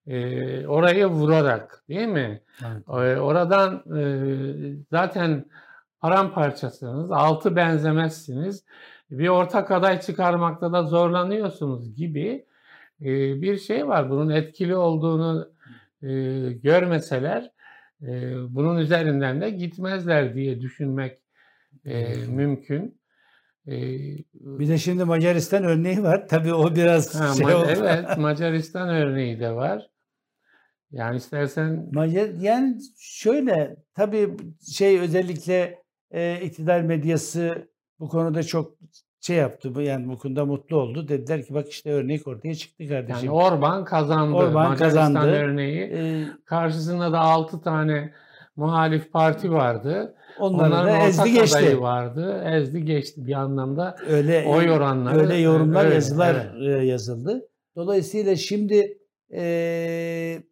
Speaker 1: e, orayı vurarak değil mi?
Speaker 2: Evet.
Speaker 1: E, Oradan e, zaten paramparçasınız, altı benzemezsiniz, bir ortak aday çıkarmakta da zorlanıyorsunuz gibi e, bir şey var. Bunun etkili olduğunu e, görmeseler e, bunun üzerinden de gitmezler diye düşünmek e, mümkün. E,
Speaker 2: Bir de şimdi Macaristan örneği var. Tabii o biraz
Speaker 1: ha,
Speaker 2: şey
Speaker 1: Ma-
Speaker 2: oldu.
Speaker 1: evet Macaristan örneği de var. Yani istersen
Speaker 2: yani şöyle tabii şey özellikle e, iktidar medyası bu konuda çok şey yaptı. Bu yani bu konuda mutlu oldu. Dediler ki bak işte örnek ortaya çıktı kardeşim.
Speaker 1: yani Orban kazandı.
Speaker 2: Orban
Speaker 1: Macaristan
Speaker 2: kazandı.
Speaker 1: örneği.
Speaker 2: E,
Speaker 1: Karşısında da 6 tane muhalif parti vardı.
Speaker 2: onları
Speaker 1: Onların
Speaker 2: da ezdi geçti.
Speaker 1: vardı. Ezdi geçti bir anlamda.
Speaker 2: Öyle
Speaker 1: Oy oranları.
Speaker 2: öyle yorumlar
Speaker 1: öyle,
Speaker 2: yazılar
Speaker 1: evet.
Speaker 2: e, yazıldı. Dolayısıyla şimdi e,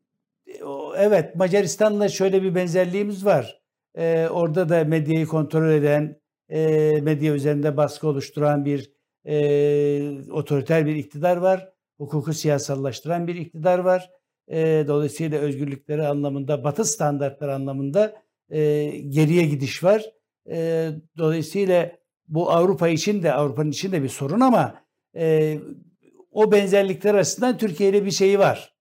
Speaker 2: evet Macaristan'la şöyle bir benzerliğimiz var. E, orada da medyayı kontrol eden, e, medya üzerinde baskı oluşturan bir e, otoriter bir iktidar var. Hukuku siyasallaştıran bir iktidar var. E, dolayısıyla özgürlükleri anlamında, batı standartları anlamında e, geriye gidiş var. E, dolayısıyla bu Avrupa için de Avrupa'nın için de bir sorun ama e, o benzerlikler arasından Türkiye ile bir şeyi var.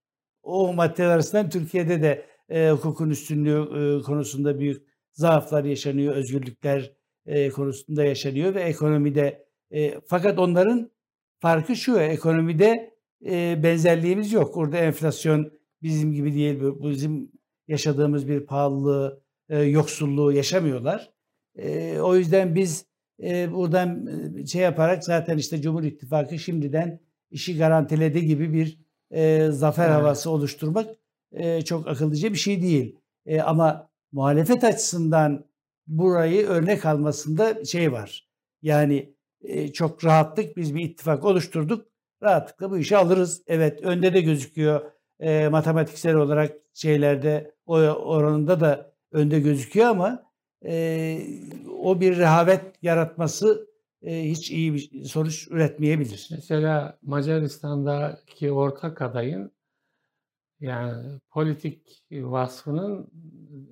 Speaker 2: O maddeler arasından Türkiye'de de e, hukukun üstünlüğü e, konusunda büyük zaaflar yaşanıyor, özgürlükler e, konusunda yaşanıyor ve ekonomide e, fakat onların farkı şu ekonomide e, benzerliğimiz yok. Orada enflasyon bizim gibi değil, bizim yaşadığımız bir pahalılığı, e, yoksulluğu yaşamıyorlar. E, o yüzden biz e, buradan e, şey yaparak zaten işte Cumhur İttifakı şimdiden işi garantiledi gibi bir e, zafer
Speaker 1: Evet.
Speaker 2: havası oluşturmak e, çok akıllıca bir şey değil. E, ama muhalefet açısından burayı örnek almasında şey var. Yani e, çok rahatlık biz bir ittifak oluşturduk. Rahatlıkla bu işi alırız. Evet önde de gözüküyor. E, matematiksel olarak şeylerde o oranında da önde gözüküyor ama e, o bir rehavet yaratması hiç iyi bir sonuç üretmeyebilir.
Speaker 1: Mesela Macaristan'daki ortak adayın yani politik vasfının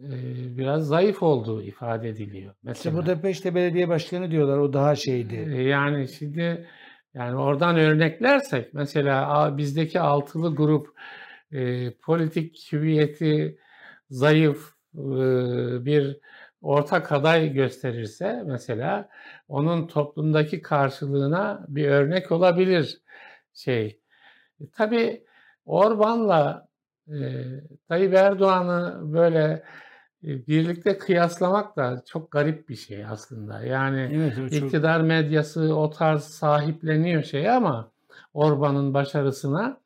Speaker 1: e, biraz zayıf olduğu ifade ediliyor.
Speaker 2: İşte
Speaker 1: Mesela.
Speaker 2: Budapeşte Belediye Başkanı diyorlar o daha şeydi.
Speaker 1: Yani şimdi yani oradan örneklersek mesela bizdeki altılı grup e, politik hüviyeti zayıf e, bir ortak aday gösterirse mesela onun toplumdaki karşılığına bir örnek olabilir şey. E, tabii Orban'la e, Tayyip Erdoğan'ı böyle birlikte kıyaslamak da çok garip bir şey aslında. Yani
Speaker 2: Evet, çok
Speaker 1: iktidar medyası o tarz sahipleniyor şey ama Orban'ın başarısına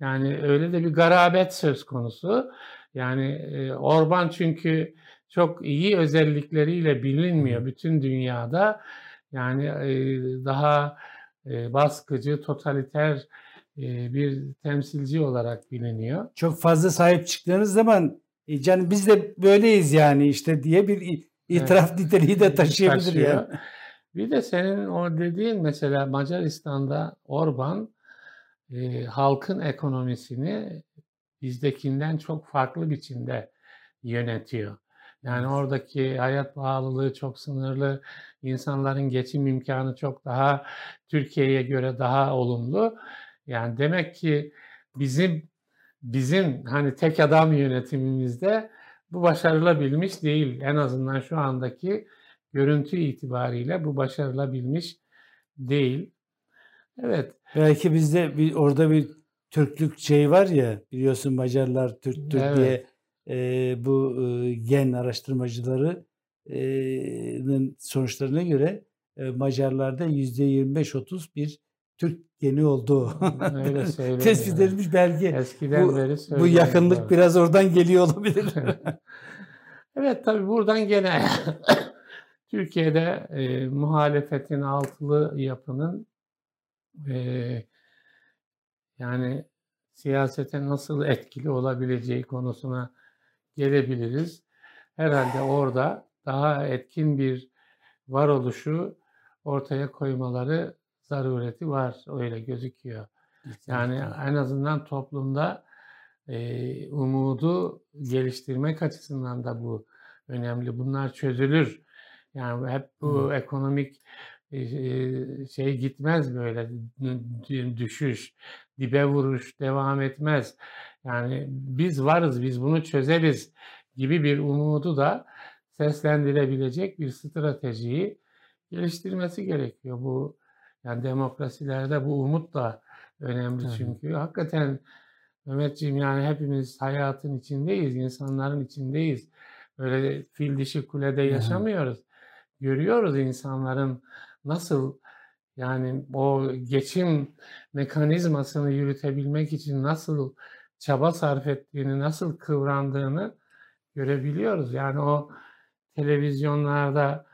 Speaker 1: yani öyle de bir garabet söz konusu. Yani Orban çünkü çok iyi özellikleriyle bilinmiyor bütün dünyada. Yani daha baskıcı, totaliter bir temsilci olarak biliniyor.
Speaker 2: çok fazla sahip çıktığınız zaman e, canım biz de böyleyiz yani işte diye bir itiraf niteliği de taşıyabilir
Speaker 1: Taşıyor.
Speaker 2: yani.
Speaker 1: Bir de senin o dediğin mesela Macaristan'da Orban e, halkın ekonomisini bizdekinden çok farklı biçimde yönetiyor. Yani oradaki hayat pahalılığı çok sınırlı, insanların geçim imkanı çok daha Türkiye'ye göre daha olumlu. Yani demek ki bizim bizim hani tek adam yönetimimizde bu başarılabilmiş değil. En azından şu andaki görüntü itibariyle bu başarılabilmiş değil. Evet.
Speaker 2: Belki bizde bir, orada bir Türklük şey var ya biliyorsun Macarlar Türk Türk
Speaker 1: Evet.
Speaker 2: diye e, bu e, gen araştırmacılarının sonuçlarına göre e, Macarlarda yüzde 25-30 bir Türk geni olduğu
Speaker 1: Öyle
Speaker 2: tespit edilmiş belki.
Speaker 1: Eskiden
Speaker 2: Bu-
Speaker 1: beri
Speaker 2: Bu yakınlık biraz oradan geliyor olabilir.
Speaker 1: Evet tabii buradan gene Türkiye'de e, muhalefetin altılı yapının e, yani siyasete nasıl etkili olabileceği konusuna gelebiliriz. Herhalde orada daha etkin bir varoluşu ortaya koymaları zarureti var. Öyle gözüküyor. Yani en azından toplumda e, umudu geliştirmek açısından da bu önemli. Bunlar çözülür. Yani hep bu ekonomik e, e, şey gitmez böyle düşüş, dibe vuruş devam etmez. Yani biz varız, biz bunu çözeriz gibi bir umudu da seslendirebilecek bir stratejiyi geliştirmesi gerekiyor. Bu yani demokrasilerde bu umut da önemli çünkü. Hakikaten Mehmetciğim yani hepimiz hayatın içindeyiz, insanların içindeyiz. Öyle fil dişi kulede
Speaker 2: hı.
Speaker 1: yaşamıyoruz. Görüyoruz insanların nasıl yani o geçim mekanizmasını yürütebilmek için nasıl çaba sarf ettiğini, nasıl kıvrandığını görebiliyoruz. Yani o televizyonlarda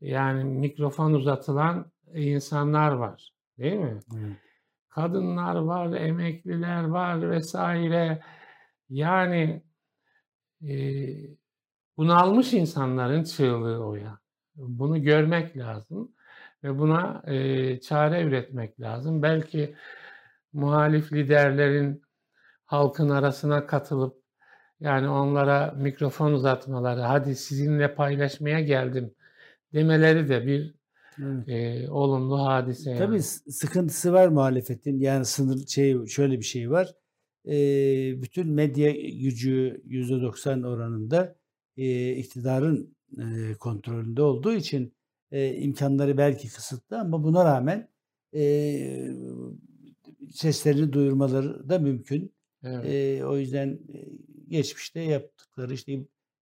Speaker 1: yani mikrofon uzatılan insanlar var. Değil mi?
Speaker 2: Evet.
Speaker 1: kadınlar var, emekliler var vesaire. Yani e, bunalmış insanların çığlığı o ya. Bunu görmek lazım ve buna e, çare üretmek lazım. Belki muhalif liderlerin halkın arasına katılıp yani onlara mikrofon uzatmaları, hadi sizinle paylaşmaya geldim demeleri de bir
Speaker 2: Evet.
Speaker 1: e, olumlu hadise. yani.
Speaker 2: Tabii sıkıntısı var muhalefetin. Yani sınır şey şöyle bir şey var. Ee, bütün medya gücü %90 oranında e, iktidarın e, kontrolünde olduğu için e, imkanları belki kısıtlı ama buna rağmen e, seslerini duyurmaları da mümkün.
Speaker 1: Evet.
Speaker 2: E, o yüzden geçmişte yaptıkları işte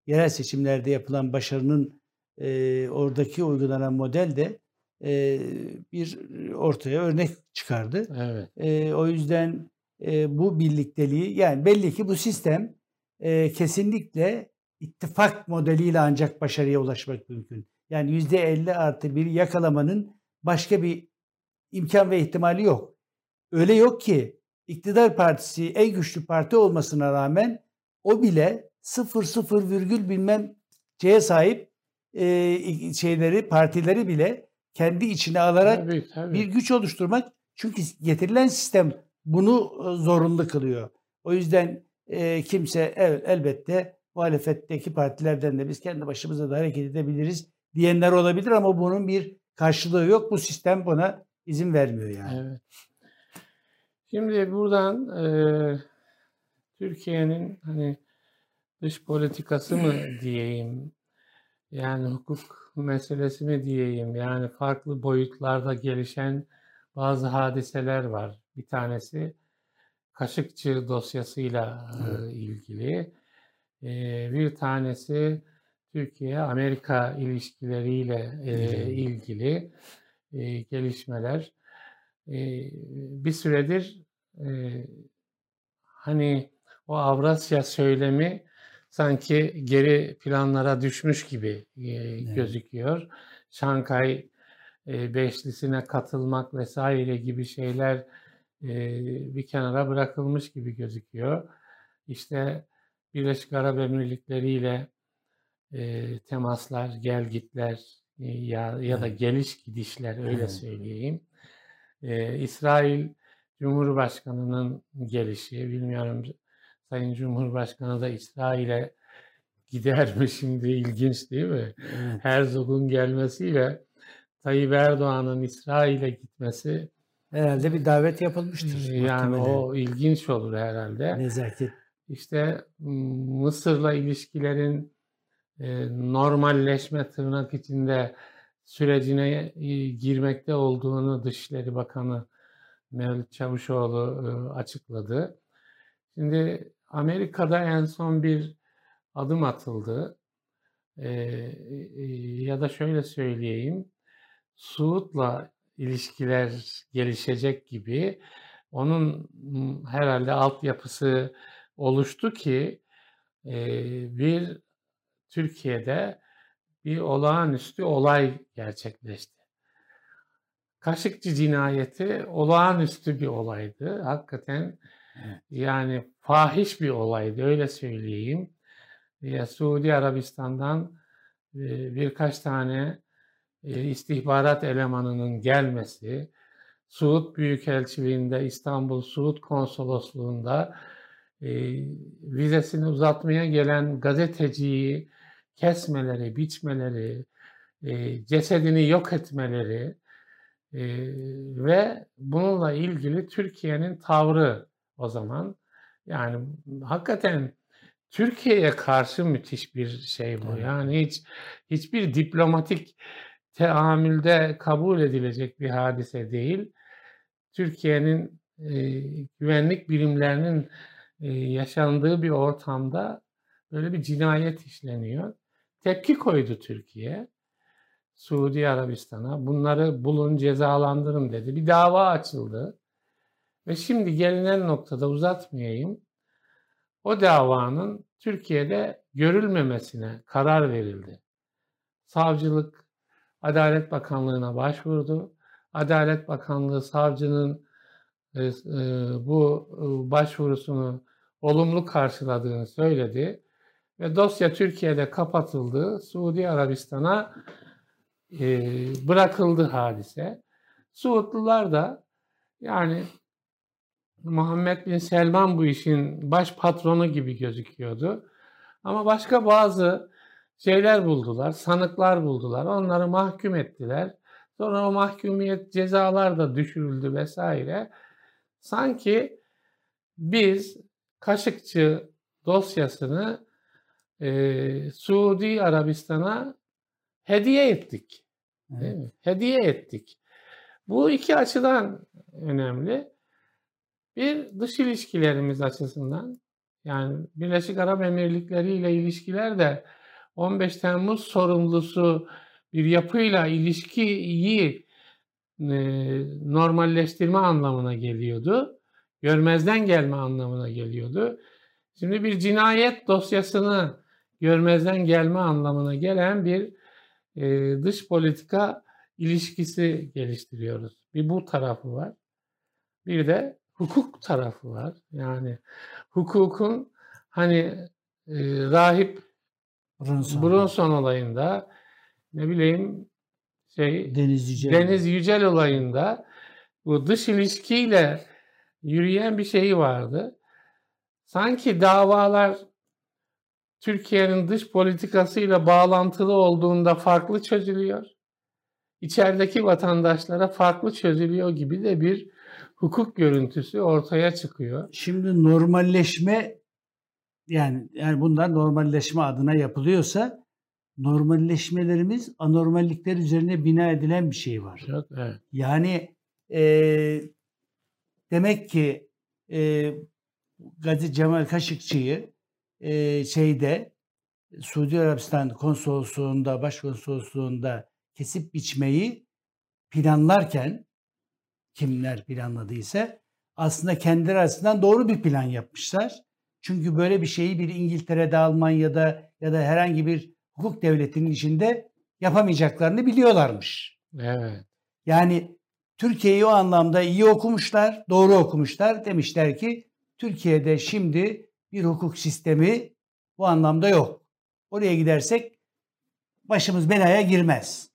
Speaker 2: yerel seçimlerde yapılan başarının e, oradaki uygulanan model de e, bir ortaya örnek çıkardı.
Speaker 1: Evet.
Speaker 2: E, o yüzden e, bu birlikteliği yani belli ki bu sistem e, kesinlikle ittifak modeliyle ancak başarıya ulaşmak mümkün. Yani yüzde 50 artı bir yakalamanın başka bir imkan ve ihtimali yok. Öyle yok ki iktidar partisi en güçlü parti olmasına rağmen o bile sıfır sıfır virgül bilmem şeye sahip e, şeyleri partileri bile kendi içine alarak
Speaker 1: Tabii, tabii.
Speaker 2: bir güç oluşturmak çünkü getirilen sistem bunu e, zorunlu kılıyor. O yüzden e, kimse evet, elbette muhalefetteki partilerden de biz kendi başımıza da hareket edebiliriz diyenler olabilir ama bunun bir karşılığı yok. Bu sistem buna izin vermiyor yani.
Speaker 1: Evet. Şimdi buradan eee, Türkiye'nin hani dış politikası mı diyeyim, yani hukuk meselesi mi diyeyim, yani farklı boyutlarda gelişen bazı hadiseler var. Bir tanesi Kaşıkçı dosyasıyla eee, ilgili. bir tanesi Türkiye-Amerika ilişkileriyle ilgili gelişmeler. Bir süredir hani o Avrasya söylemi sanki geri planlara düşmüş gibi gözüküyor. Şankay Beşlisi'ne katılmak vesaire gibi şeyler bir kenara bırakılmış gibi gözüküyor. İşte Birleşik Arap Emirlikleri ile e, temaslar, gelgitler e, ya, ya da geliş gidişler öyle söyleyeyim. E, İsrail Cumhurbaşkanı'nın gelişi, bilmiyorum Sayın Cumhurbaşkanı da İsrail'e gider mi şimdi ilginç değil mi? Evet. Herzog'un gelmesiyle Tayyip Erdoğan'ın İsrail'e gitmesi
Speaker 2: herhalde bir davet yapılmıştır.
Speaker 1: Yani o ilginç olur herhalde.
Speaker 2: Nezaket.
Speaker 1: İşte Mısır'la ilişkilerin normalleşme tırnak içinde sürecine girmekte olduğunu Dışişleri Bakanı Mevlüt Çavuşoğlu açıkladı. Şimdi Amerika'da en son bir adım atıldı. ya da şöyle söyleyeyim, Suud'la ilişkiler gelişecek gibi onun herhalde altyapısı oluştu ki bir Türkiye'de bir olağanüstü olay gerçekleşti. Kaşıkçı cinayeti olağanüstü bir olaydı. Hakikaten yani fahiş bir olaydı öyle söyleyeyim. Ya Suudi Arabistan'dan birkaç tane istihbarat elemanının gelmesi, Suud Büyükelçiliğinde, İstanbul Suud Konsolosluğu'nda vizesini uzatmaya gelen gazeteciyi kesmeleri, biçmeleri, e, cesedini yok etmeleri e, ve bununla ilgili Türkiye'nin tavrı o zaman yani hakikaten Türkiye'ye karşı müthiş bir şey bu. Yani hiç hiçbir diplomatik teamülde kabul edilecek bir hadise değil. Türkiye'nin e, güvenlik birimlerinin e, yaşandığı bir ortamda böyle bir cinayet işleniyor. Tepki koydu Türkiye. Suudi Arabistan'a bunları bulun cezalandırın dedi. Bir dava açıldı. Ve şimdi gelinen noktada uzatmayayım. O davanın Türkiye'de görülmemesine karar verildi. Savcılık Adalet Bakanlığı'na başvurdu. Adalet Bakanlığı savcının e, e, bu e, başvurusunu olumlu karşıladığını söyledi ve dosya Türkiye'de kapatıldı. Suudi Arabistan'a bırakıldı hadise. Suudlular da yani Muhammed Bin Selman bu işin baş patronu gibi gözüküyordu. Ama başka bazı şeyler buldular, sanıklar buldular. Onları mahkum ettiler. Sonra o mahkumiyet cezalar da düşürüldü vesaire. Sanki biz Kaşıkçı dosyasını e, Suudi Arabistan'a hediye ettik. Değil mi? Hediye ettik. Bu iki açıdan önemli. Bir dış ilişkilerimiz açısından yani Birleşik Arap Emirlikleri ile ilişkiler de 15 Temmuz sorumlusu bir yapıyla ilişkiyi e, normalleştirme anlamına geliyordu. Görmezden gelme anlamına geliyordu. Şimdi bir cinayet dosyasını görmezden gelme anlamına gelen bir e, dış politika ilişkisi geliştiriyoruz. Bir bu tarafı var. Bir de hukuk tarafı var. Yani hukukun hani e, rahip Brunson. Brunson olayında ne bileyim şey
Speaker 2: Deniz Yücel,
Speaker 1: Deniz Yücel olayında bu dış ilişkiyle yürüyen bir şeyi vardı. Sanki davalar Türkiye'nin dış politikasıyla bağlantılı olduğunda farklı çözülüyor. İçerideki vatandaşlara farklı çözülüyor gibi de bir hukuk görüntüsü ortaya çıkıyor.
Speaker 2: Şimdi normalleşme yani yani bunlar normalleşme adına yapılıyorsa normalleşmelerimiz anormallikler üzerine bina edilen bir şey var.
Speaker 1: Çok, evet.
Speaker 2: Yani e, demek ki e, Gazi Cemal Kaşıkçı'yı e, şeyde Suudi Arabistan konsolosluğunda, başkonsolosluğunda kesip biçmeyi planlarken kimler planladıysa aslında kendileri arasından doğru bir plan yapmışlar. Çünkü böyle bir şeyi bir İngiltere'de, Almanya'da ya da herhangi bir hukuk devletinin içinde yapamayacaklarını biliyorlarmış.
Speaker 1: Evet.
Speaker 2: Yani Türkiye'yi o anlamda iyi okumuşlar, doğru okumuşlar. Demişler ki Türkiye'de şimdi bir hukuk sistemi bu anlamda yok. Oraya gidersek başımız belaya girmez.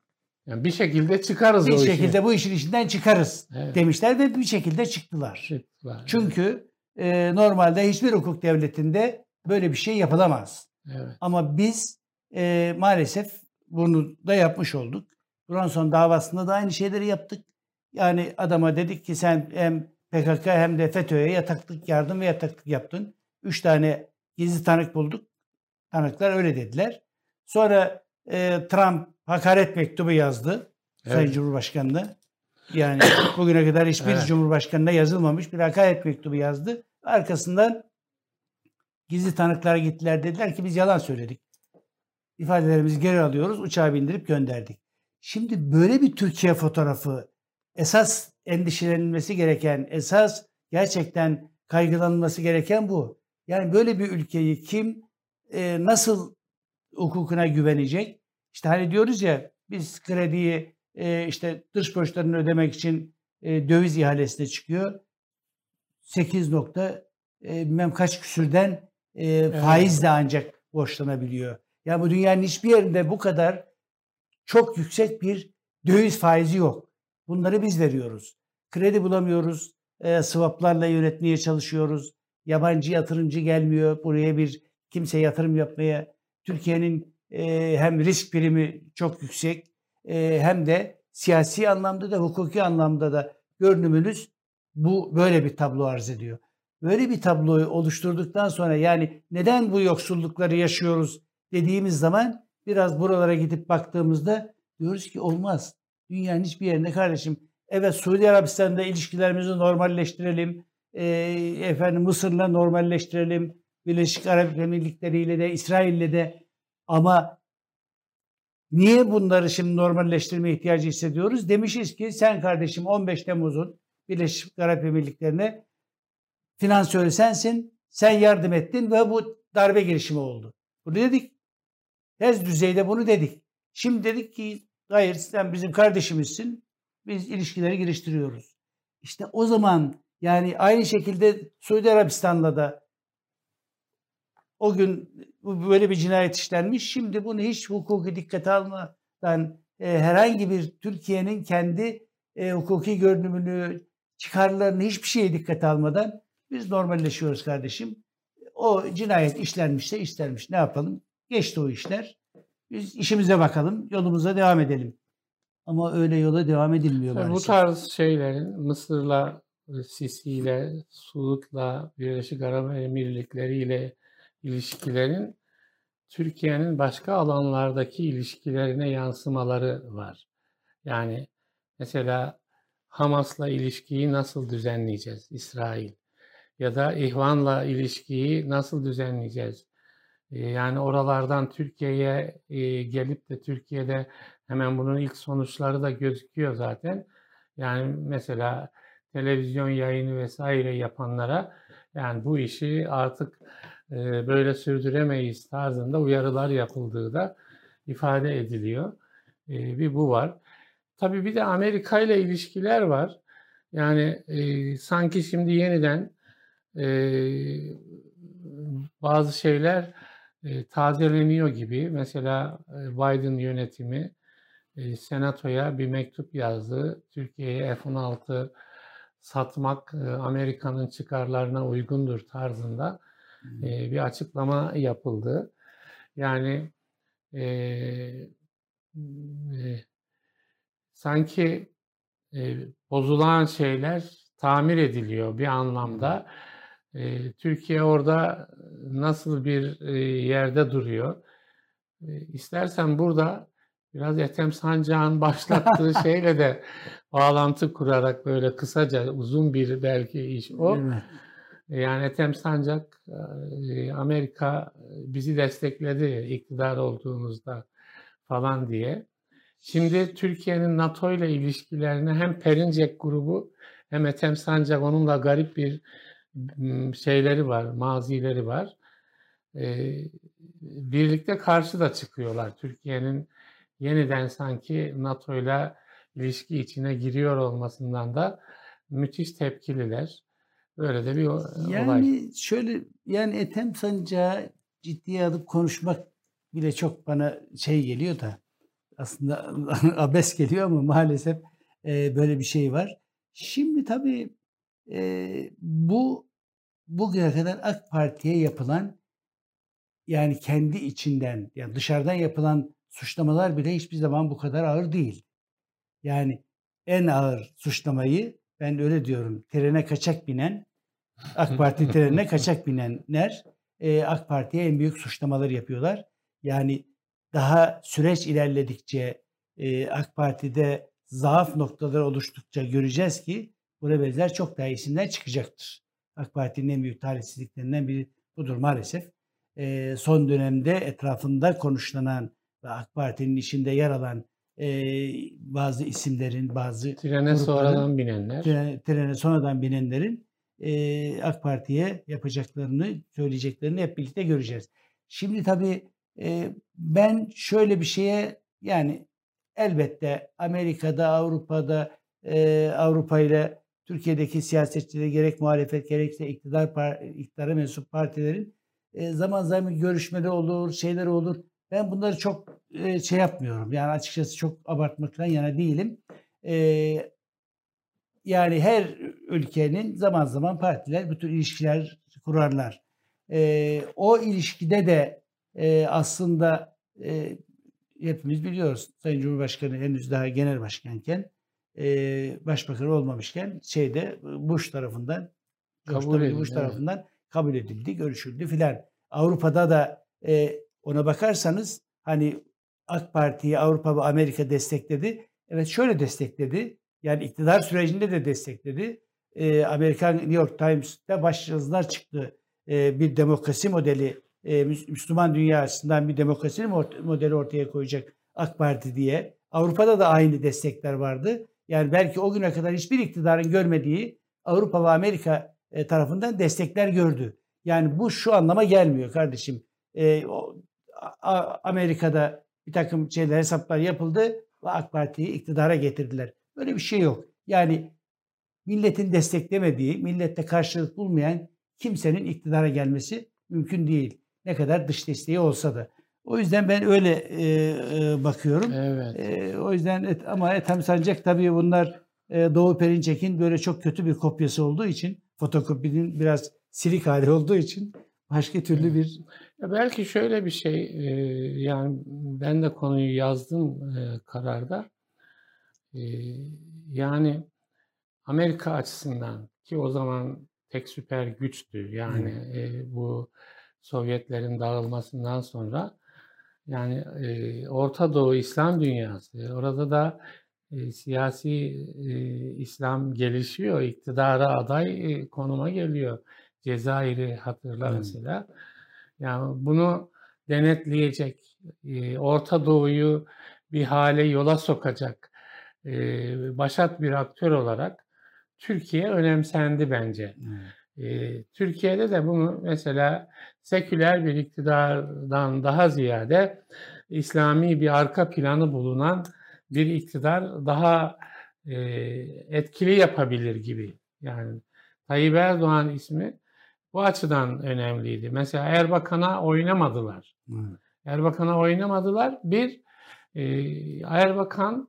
Speaker 1: Yani bir şekilde çıkarız
Speaker 2: bir
Speaker 1: o
Speaker 2: şekilde
Speaker 1: işi.
Speaker 2: bu işin içinden çıkarız
Speaker 1: Evet.
Speaker 2: demişler ve bir şekilde çıktılar.
Speaker 1: Çıktılar.
Speaker 2: Çünkü e, normalde hiçbir hukuk devletinde böyle bir şey yapılamaz.
Speaker 1: Evet.
Speaker 2: Ama biz e, maalesef bunu da yapmış olduk. Bronson davasında da aynı şeyleri yaptık. Yani adama dedik ki sen hem PKK hem de FETÖ'ye yataklık yardım ve yataklık yaptın. Üç tane gizli tanık bulduk. Tanıklar öyle dediler. Sonra e, Trump hakaret mektubu yazdı. Sayın
Speaker 1: Evet.
Speaker 2: Cumhurbaşkanı'na. Yani bugüne kadar hiçbir
Speaker 1: Evet.
Speaker 2: Cumhurbaşkanı'na yazılmamış bir hakaret mektubu yazdı. Arkasından gizli tanıklar gittiler dediler ki biz yalan söyledik. İfadelerimizi geri alıyoruz, uçağa bindirip gönderdik. Şimdi böyle bir Türkiye fotoğrafı esas endişelenilmesi gereken, esas gerçekten kaygılanılması gereken bu. Yani böyle bir ülkeyi kim e, nasıl hukukuna güvenecek? İşte hani diyoruz ya biz krediyi e, işte dış borçlarını ödemek için e, döviz ihalesine çıkıyor. 8 nokta e, bilmem kaç küsürden e, faizle ancak borçlanabiliyor. Ya bu dünyanın hiçbir yerinde bu kadar çok yüksek bir döviz faizi yok. Bunları biz veriyoruz. Kredi bulamıyoruz. E, swaplarla yönetmeye çalışıyoruz. Yabancı yatırımcı gelmiyor buraya bir kimse yatırım yapmaya. Türkiye'nin e, hem risk primi çok yüksek e, hem de siyasi anlamda da hukuki anlamda da görünümünüz bu böyle bir tablo arz ediyor. Böyle bir tabloyu oluşturduktan sonra yani neden bu yoksullukları yaşıyoruz dediğimiz zaman biraz buralara gidip baktığımızda diyoruz ki olmaz. Dünyanın hiçbir yerinde kardeşim evet Suudi Arabistan'da ilişkilerimizi normalleştirelim. E, efendim Mısır'la normalleştirelim. Birleşik Arap Emirlikleri ile de İsrail'le de ama niye bunları şimdi normalleştirme ihtiyacı hissediyoruz? Demişiz ki sen kardeşim 15 Temmuz'un Birleşik Arap Emirlikleri'ne finansörü sensin. Sen yardım ettin ve bu darbe girişimi oldu. Bunu dedik. Tez düzeyde bunu dedik. Şimdi dedik ki hayır sen bizim kardeşimizsin. Biz ilişkileri geliştiriyoruz. İşte o zaman yani aynı şekilde Suudi Arabistan'la da o gün böyle bir cinayet işlenmiş. Şimdi bunu hiç hukuki dikkate almadan e, herhangi bir Türkiye'nin kendi e, hukuki görünümünü, çıkarlarını hiçbir şeye dikkate almadan biz normalleşiyoruz kardeşim. O cinayet işlenmişse işlenmiş. Ne yapalım? Geçti o işler. Biz işimize bakalım, yolumuza devam edelim. Ama öyle yola devam edilmiyor
Speaker 1: Tabii bu tarz şeylerin Mısır'la, Sisi'yle, Suud'la, Birleşik Arap Emirlikleri ile ilişkilerin Türkiye'nin başka alanlardaki ilişkilerine yansımaları var. Yani mesela Hamas'la ilişkiyi nasıl düzenleyeceğiz İsrail? Ya da İhvan'la ilişkiyi nasıl düzenleyeceğiz? Ee, Yani oralardan Türkiye'ye e, gelip de Türkiye'de hemen bunun ilk sonuçları da gözüküyor zaten. Yani mesela televizyon yayını vesaire yapanlara yani bu işi artık e, böyle sürdüremeyiz tarzında uyarılar yapıldığı da ifade ediliyor. E, Bir bu var. Tabii bir de Amerika ile ilişkiler var. Yani e, sanki şimdi yeniden e, bazı şeyler e, tazeleniyor gibi. Mesela e, Biden yönetimi e, Senato'ya bir mektup yazdı. Türkiye'ye F-16 satmak e, Amerika'nın çıkarlarına uygundur tarzında e, bir açıklama yapıldı. Yani e, e, sanki e, bozulan şeyler tamir ediliyor bir anlamda. E, Türkiye orada nasıl bir e, yerde duruyor? E, istersen burada biraz Ethem Sancak'ın başlattığı şeyle de bağlantı kurarak böyle kısaca uzun bir belki iş o.
Speaker 2: Evet.
Speaker 1: Yani Ethem Sancak e, Amerika bizi destekledi iktidar olduğumuzda falan diye. Şimdi Türkiye'nin NATO ile ilişkilerine hem Perincek grubu hem Ethem Sancak onunla garip bir şeyleri var, mazileri var. Birlikte karşı da çıkıyorlar. Türkiye'nin yeniden sanki NATO ile ilişki içine giriyor olmasından da müthiş tepkililer. Böyle de bir
Speaker 2: yani olay. Yani şöyle yani Ethem Sancağı ciddiye alıp konuşmak bile çok bana şey geliyor da aslında abes geliyor ama maalesef e, böyle bir şey var. Şimdi tabii e, bu bugüne kadar AK Parti'ye yapılan yani kendi içinden yani dışarıdan yapılan suçlamalar bile hiçbir zaman bu kadar ağır değil. Yani en ağır suçlamayı ben öyle diyorum trene kaçak binen AK Parti trenine kaçak binenler e, AK Parti'ye en büyük suçlamalar yapıyorlar. Yani daha süreç ilerledikçe e, AK Parti'de zaaf noktaları oluştukça göreceğiz ki bu rebezler çok daha iyisinden çıkacaktır. AK Parti'nin en büyük talihsizliklerinden biri budur maalesef. E, son dönemde etrafında konuşlanan ve AK Parti'nin içinde yer alan e, bazı isimlerin, bazı
Speaker 1: trene sonradan binenler,
Speaker 2: trene, trene sonradan binenlerin e, AK Parti'ye yapacaklarını, söyleyeceklerini hep birlikte göreceğiz. Şimdi tabii e, ben şöyle bir şeye yani elbette Amerika'da, Avrupa'da, e, Avrupa ile Türkiye'deki siyasetçileri gerek muhalefet gerekse iktidar iktidara mensup partilerin e, zaman zaman görüşmeleri olur, şeyler olur. Ben bunları çok e, şey yapmıyorum. Yani açıkçası çok abartmaktan yana değilim. E, yani her ülkenin zaman zaman partiler bütün ilişkiler kurarlar. E, o ilişkide de e, aslında e, hepimiz biliyoruz Sayın Cumhurbaşkanı henüz daha genel başkanken e, başbakan olmamışken şeyde Bush tarafından kabul edildi, Bush tarafından kabul edildi, görüşüldü filan. Avrupa'da da e, ona bakarsanız hani AK Parti'yi Avrupa ve Amerika destekledi. Evet şöyle destekledi. Yani iktidar sürecinde de destekledi. E, Amerikan New York Times'te başyazılar çıktı. E, bir demokrasi modeli, e, Müslüman dünya açısından bir demokrasi modeli ortaya koyacak AK Parti diye. Avrupa'da da aynı destekler vardı. Yani belki o güne kadar hiçbir iktidarın görmediği Avrupa ve Amerika tarafından destekler gördü. Yani bu şu anlama gelmiyor kardeşim. E, Amerika'da bir takım şeyler hesaplar yapıldı ve AK Parti'yi iktidara getirdiler. Böyle bir şey yok. Yani milletin desteklemediği, millette karşılık bulmayan kimsenin iktidara gelmesi mümkün değil. Ne kadar dış desteği olsa da. O yüzden ben öyle e, e, bakıyorum. Evet. E, o yüzden et, ama Ethem Sancak tabii bunlar e, Doğu Perinçek'in böyle çok kötü bir kopyası olduğu için fotokopinin biraz silik hali olduğu için başka türlü bir
Speaker 1: ya belki şöyle bir şey e, yani ben de konuyu yazdım e, kararda. E, yani Amerika açısından ki o zaman tek süper güçtü. Yani e, bu Sovyetlerin dağılmasından sonra yani e, Orta Doğu İslam dünyası orada da e, siyasi e, İslam gelişiyor iktidara aday e, konuma geliyor Cezayir'i hatırla mesela. Yani bunu denetleyecek, Orta Doğu'yu bir hale yola sokacak başat bir aktör olarak Türkiye önemsendi bence. Hmm. Türkiye'de de bunu mesela seküler bir iktidardan daha ziyade İslami bir arka planı bulunan bir iktidar daha etkili yapabilir gibi. Yani Tayyip Erdoğan ismi bu açıdan önemliydi. Mesela Erbakan'a oynamadılar. Evet. Erbakan'a oynamadılar. Bir, e, Erbakan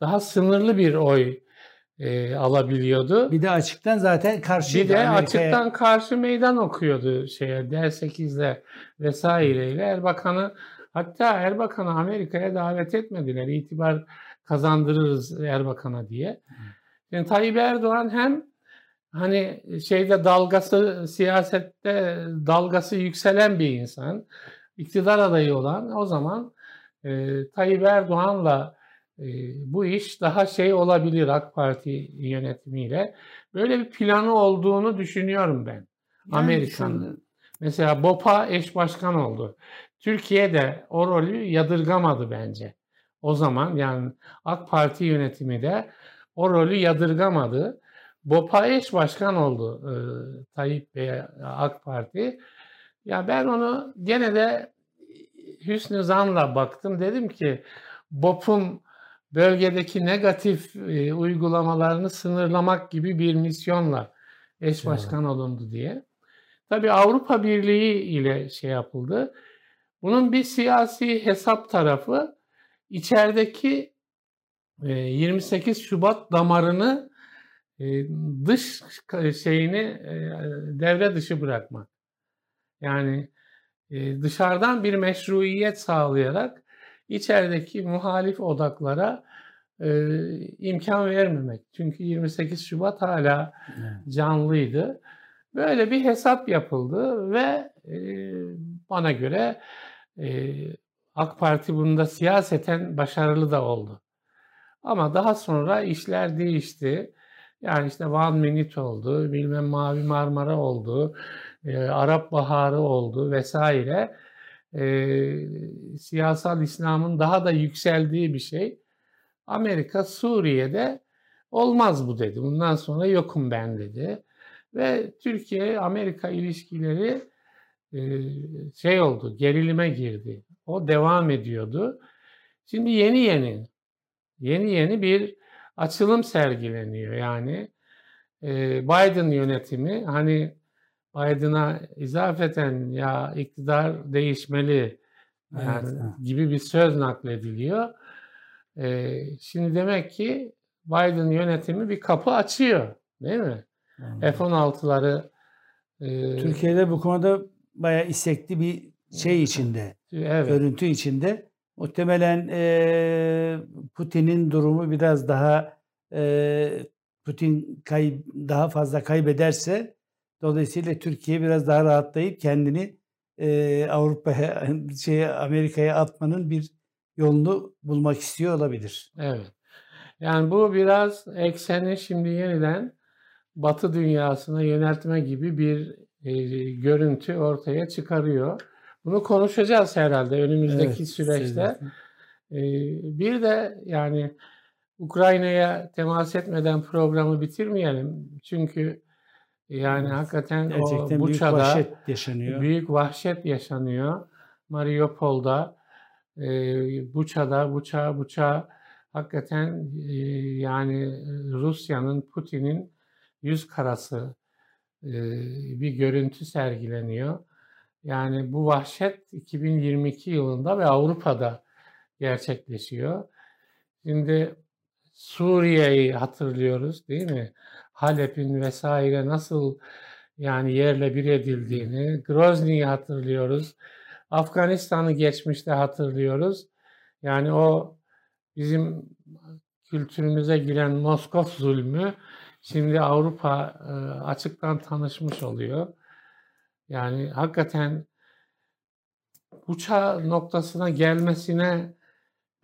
Speaker 1: daha sınırlı bir oy e, alabiliyordu.
Speaker 2: Bir de açıktan zaten karşı
Speaker 1: Bir de Amerika'ya... açıktan karşı meydan okuyordu şeye D8'le vesaireyle Erbakan'ı hatta Erbakan'ı Amerika'ya davet etmediler. İtibar kazandırırız Erbakan'a diye. Yani Tayyip Erdoğan hem hani şeyde dalgası siyasette dalgası yükselen bir insan, iktidar adayı olan o zaman e, Tayyip Erdoğan'la e, bu iş daha şey olabilir AK Parti yönetimiyle. Böyle bir planı olduğunu düşünüyorum ben. Yani Amerika'nın. Mesela BOPA eş başkan oldu. Türkiye de o rolü yadırgamadı bence. O zaman yani AK Parti yönetimi de o rolü yadırgamadı. BOPA eş başkan oldu e, Tayyip Bey AK Parti. Ya ben onu gene de hüsnü zanla baktım. Dedim ki BOP'un bölgedeki negatif e, uygulamalarını sınırlamak gibi bir misyonla eş başkan olundu diye. Tabii Avrupa Birliği ile şey yapıldı. Bunun bir siyasi hesap tarafı içerideki 28 Şubat damarını dış şeyini devre dışı bırakmak. Yani dışarıdan bir meşruiyet sağlayarak içerideki muhalif odaklara imkan vermemek. Çünkü 28 Şubat hala canlıydı. Böyle bir hesap yapıldı ve bana göre AK Parti bunda siyaseten başarılı da oldu. Ama daha sonra işler değişti. Yani işte One Minute oldu, bilmem Mavi Marmara oldu, e, Arap Baharı oldu vesaire. E, siyasal İslam'ın daha da yükseldiği bir şey. Amerika Suriye'de olmaz bu dedi. Bundan sonra yokum ben dedi. Ve Türkiye-Amerika ilişkileri e, şey oldu, gerilime girdi. O devam ediyordu. Şimdi yeni yeni, yeni yeni bir açılım sergileniyor. Yani e, Biden yönetimi hani Biden'a izafeten ya iktidar değişmeli yani evet. gibi bir söz naklediliyor. E, şimdi demek ki Biden yönetimi bir kapı açıyor değil mi? F-16'ları
Speaker 2: e, Türkiye'de bu konuda bayağı istekli bir şey içinde, evet. örüntü içinde. Muhtemelen e, Putin'in durumu biraz daha e, Putin kay, daha fazla kaybederse dolayısıyla Türkiye biraz daha rahatlayıp kendini e, Avrupa'ya, şey Amerika'ya atmanın bir yolunu bulmak istiyor olabilir.
Speaker 1: Evet. Yani bu biraz ekseni şimdi yeniden Batı dünyasına yöneltme gibi bir e, görüntü ortaya çıkarıyor. Bunu konuşacağız herhalde önümüzdeki evet, süreçte. Ee, bir de yani Ukrayna'ya temas etmeden programı bitirmeyelim. Çünkü yani evet. hakikaten Gerçekten o Buça'da büyük vahşet yaşanıyor. Büyük vahşet yaşanıyor. Mariupol'da, e, Buça'da, Buça, Buça hakikaten e, yani Rusya'nın, Putin'in yüz karası e, bir görüntü sergileniyor. Yani bu vahşet 2022 yılında ve Avrupa'da gerçekleşiyor. Şimdi Suriye'yi hatırlıyoruz değil mi? Halep'in vesaire nasıl yani yerle bir edildiğini, Grozny'yi hatırlıyoruz. Afganistan'ı geçmişte hatırlıyoruz. Yani o bizim kültürümüze giren Moskov zulmü şimdi Avrupa açıktan tanışmış oluyor. Yani hakikaten uçağı noktasına gelmesine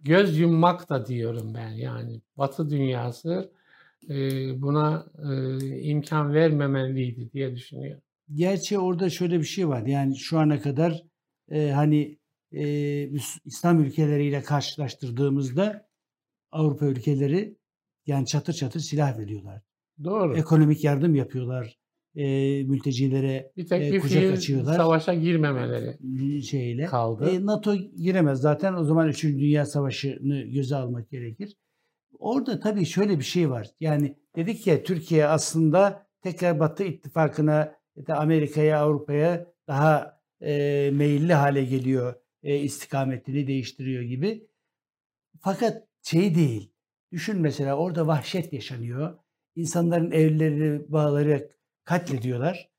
Speaker 1: göz yummak da diyorum ben. Yani Batı dünyası e, buna e, imkan vermemeliydi diye düşünüyorum.
Speaker 2: Gerçi orada şöyle bir şey var. Yani şu ana kadar e, hani e, İslam ülkeleriyle karşılaştırdığımızda Avrupa ülkeleri yani çatır çatır silah veriyorlar. Doğru. Ekonomik yardım yapıyorlar e, mültecilere
Speaker 1: bir tek e, bir kucak açıyorlar. Savaşa girmemeleri şeyle kaldı.
Speaker 2: E, NATO giremez zaten o zaman 3. Dünya Savaşı'nı göze almak gerekir. Orada tabii şöyle bir şey var. Yani dedik ya Türkiye aslında tekrar Batı ittifakına, Amerika'ya, Avrupa'ya daha e, meyilli hale geliyor. E, istikametini değiştiriyor gibi. Fakat şey değil. Düşün mesela orada vahşet yaşanıyor. İnsanların evleri, bağları katlediyorlar.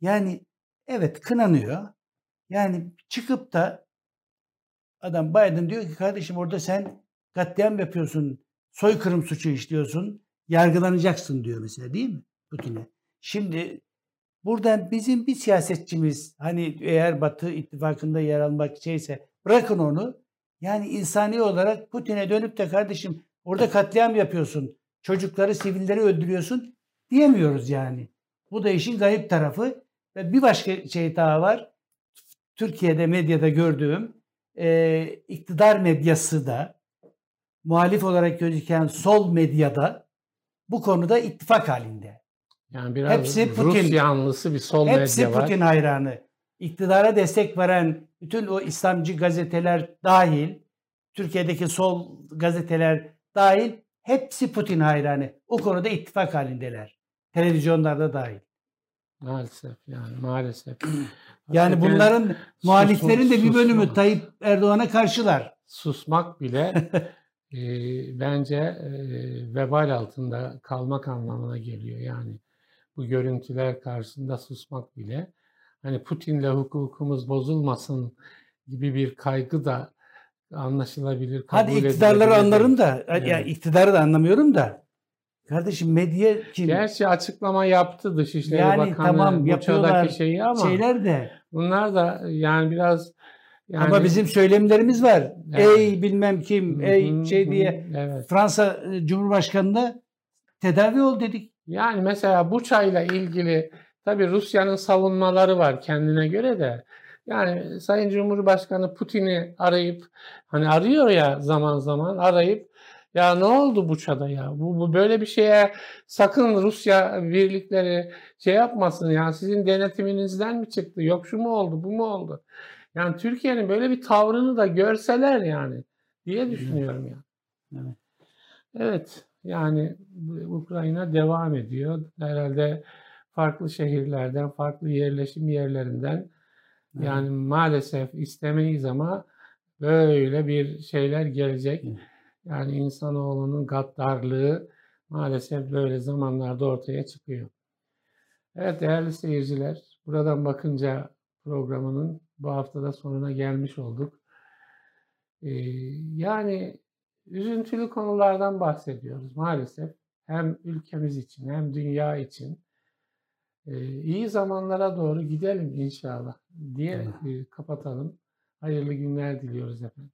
Speaker 2: Yani evet kınanıyor. Yani çıkıp da adam Biden diyor ki kardeşim orada sen katliam yapıyorsun, soykırım suçu işliyorsun, yargılanacaksın diyor mesela değil mi Putin'e? Şimdi buradan bizim bir siyasetçimiz hani eğer Batı ittifakında yer almak şeyse bırakın onu. Yani insani olarak Putin'e dönüp de kardeşim orada katliam yapıyorsun, çocukları, sivilleri öldürüyorsun diyemiyoruz yani. Bu da işin garip tarafı. Ve bir başka şey daha var. Türkiye'de medyada gördüğüm e, iktidar medyası da muhalif olarak gözüken sol medyada bu konuda ittifak halinde.
Speaker 1: Yani biraz
Speaker 2: Hepsi Putin.
Speaker 1: Rus yanlısı bir sol
Speaker 2: Hepsi
Speaker 1: medya var.
Speaker 2: Putin hayranı. İktidara destek veren bütün o İslamcı gazeteler dahil, Türkiye'deki sol gazeteler dahil hepsi Putin hayranı. O konuda ittifak halindeler. Televizyonlarda dahil.
Speaker 1: Maalesef yani maalesef.
Speaker 2: Yani bunların muhaliflerin de bir
Speaker 1: susma-
Speaker 2: bölümü Tayyip Erdoğan'a karşılar.
Speaker 1: susmak bile e, bence e, vebal altında kalmak anlamına geliyor. Yani bu görüntüler karşısında susmak bile hani Putin'le hukukumuz bozulmasın gibi bir kaygı da anlaşılabilir.
Speaker 2: Hadi
Speaker 1: kabul
Speaker 2: iktidarları
Speaker 1: edilebilir.
Speaker 2: anlarım da, ya
Speaker 1: Evet.
Speaker 2: iktidarı da anlamıyorum da. Kardeşim medya kim?
Speaker 1: Gerçi açıklama yaptı Dışişleri
Speaker 2: Yani
Speaker 1: Bakanı
Speaker 2: tamam,
Speaker 1: Buça'daki
Speaker 2: yapıyorlar
Speaker 1: şeyi ama
Speaker 2: Şeyler de.
Speaker 1: bunlar da yani biraz yani
Speaker 2: Ama bizim söylemlerimiz var.
Speaker 1: Evet.
Speaker 2: Ey bilmem kim, ey şey diye
Speaker 1: evet.
Speaker 2: Fransa e, Cumhurbaşkanı'na tedavi ol dedik.
Speaker 1: Yani mesela Buça'yla ilgili tabii Rusya'nın savunmaları var kendine göre de. Yani Sayın Cumhurbaşkanı Putin'i arayıp hani arıyor ya zaman zaman arayıp ya ne oldu Buça'da ya? Bu, bu böyle bir şeye sakın Rusya birlikleri şey yapmasın ya sizin denetiminizden mi çıktı? Yok şu mu oldu, bu mu oldu? Yani Türkiye'nin böyle bir tavrını da görseler yani diye düşünüyorum ya.
Speaker 2: Evet.
Speaker 1: Evet, yani Ukrayna devam ediyor. Herhalde farklı şehirlerden, farklı yerleşim yerlerinden yani maalesef istemeyiz ama böyle bir şeyler gelecek.
Speaker 2: Evet.
Speaker 1: Yani insanoğlunun gaddarlığı maalesef böyle zamanlarda ortaya çıkıyor. Evet değerli seyirciler, buradan bakınca programının bu haftada sonuna gelmiş olduk. Ee, yani üzüntülü konulardan bahsediyoruz maalesef. Hem ülkemiz için hem dünya için. Ee, iyi zamanlara doğru gidelim inşallah diye e, kapatalım. Hayırlı günler diliyoruz efendim.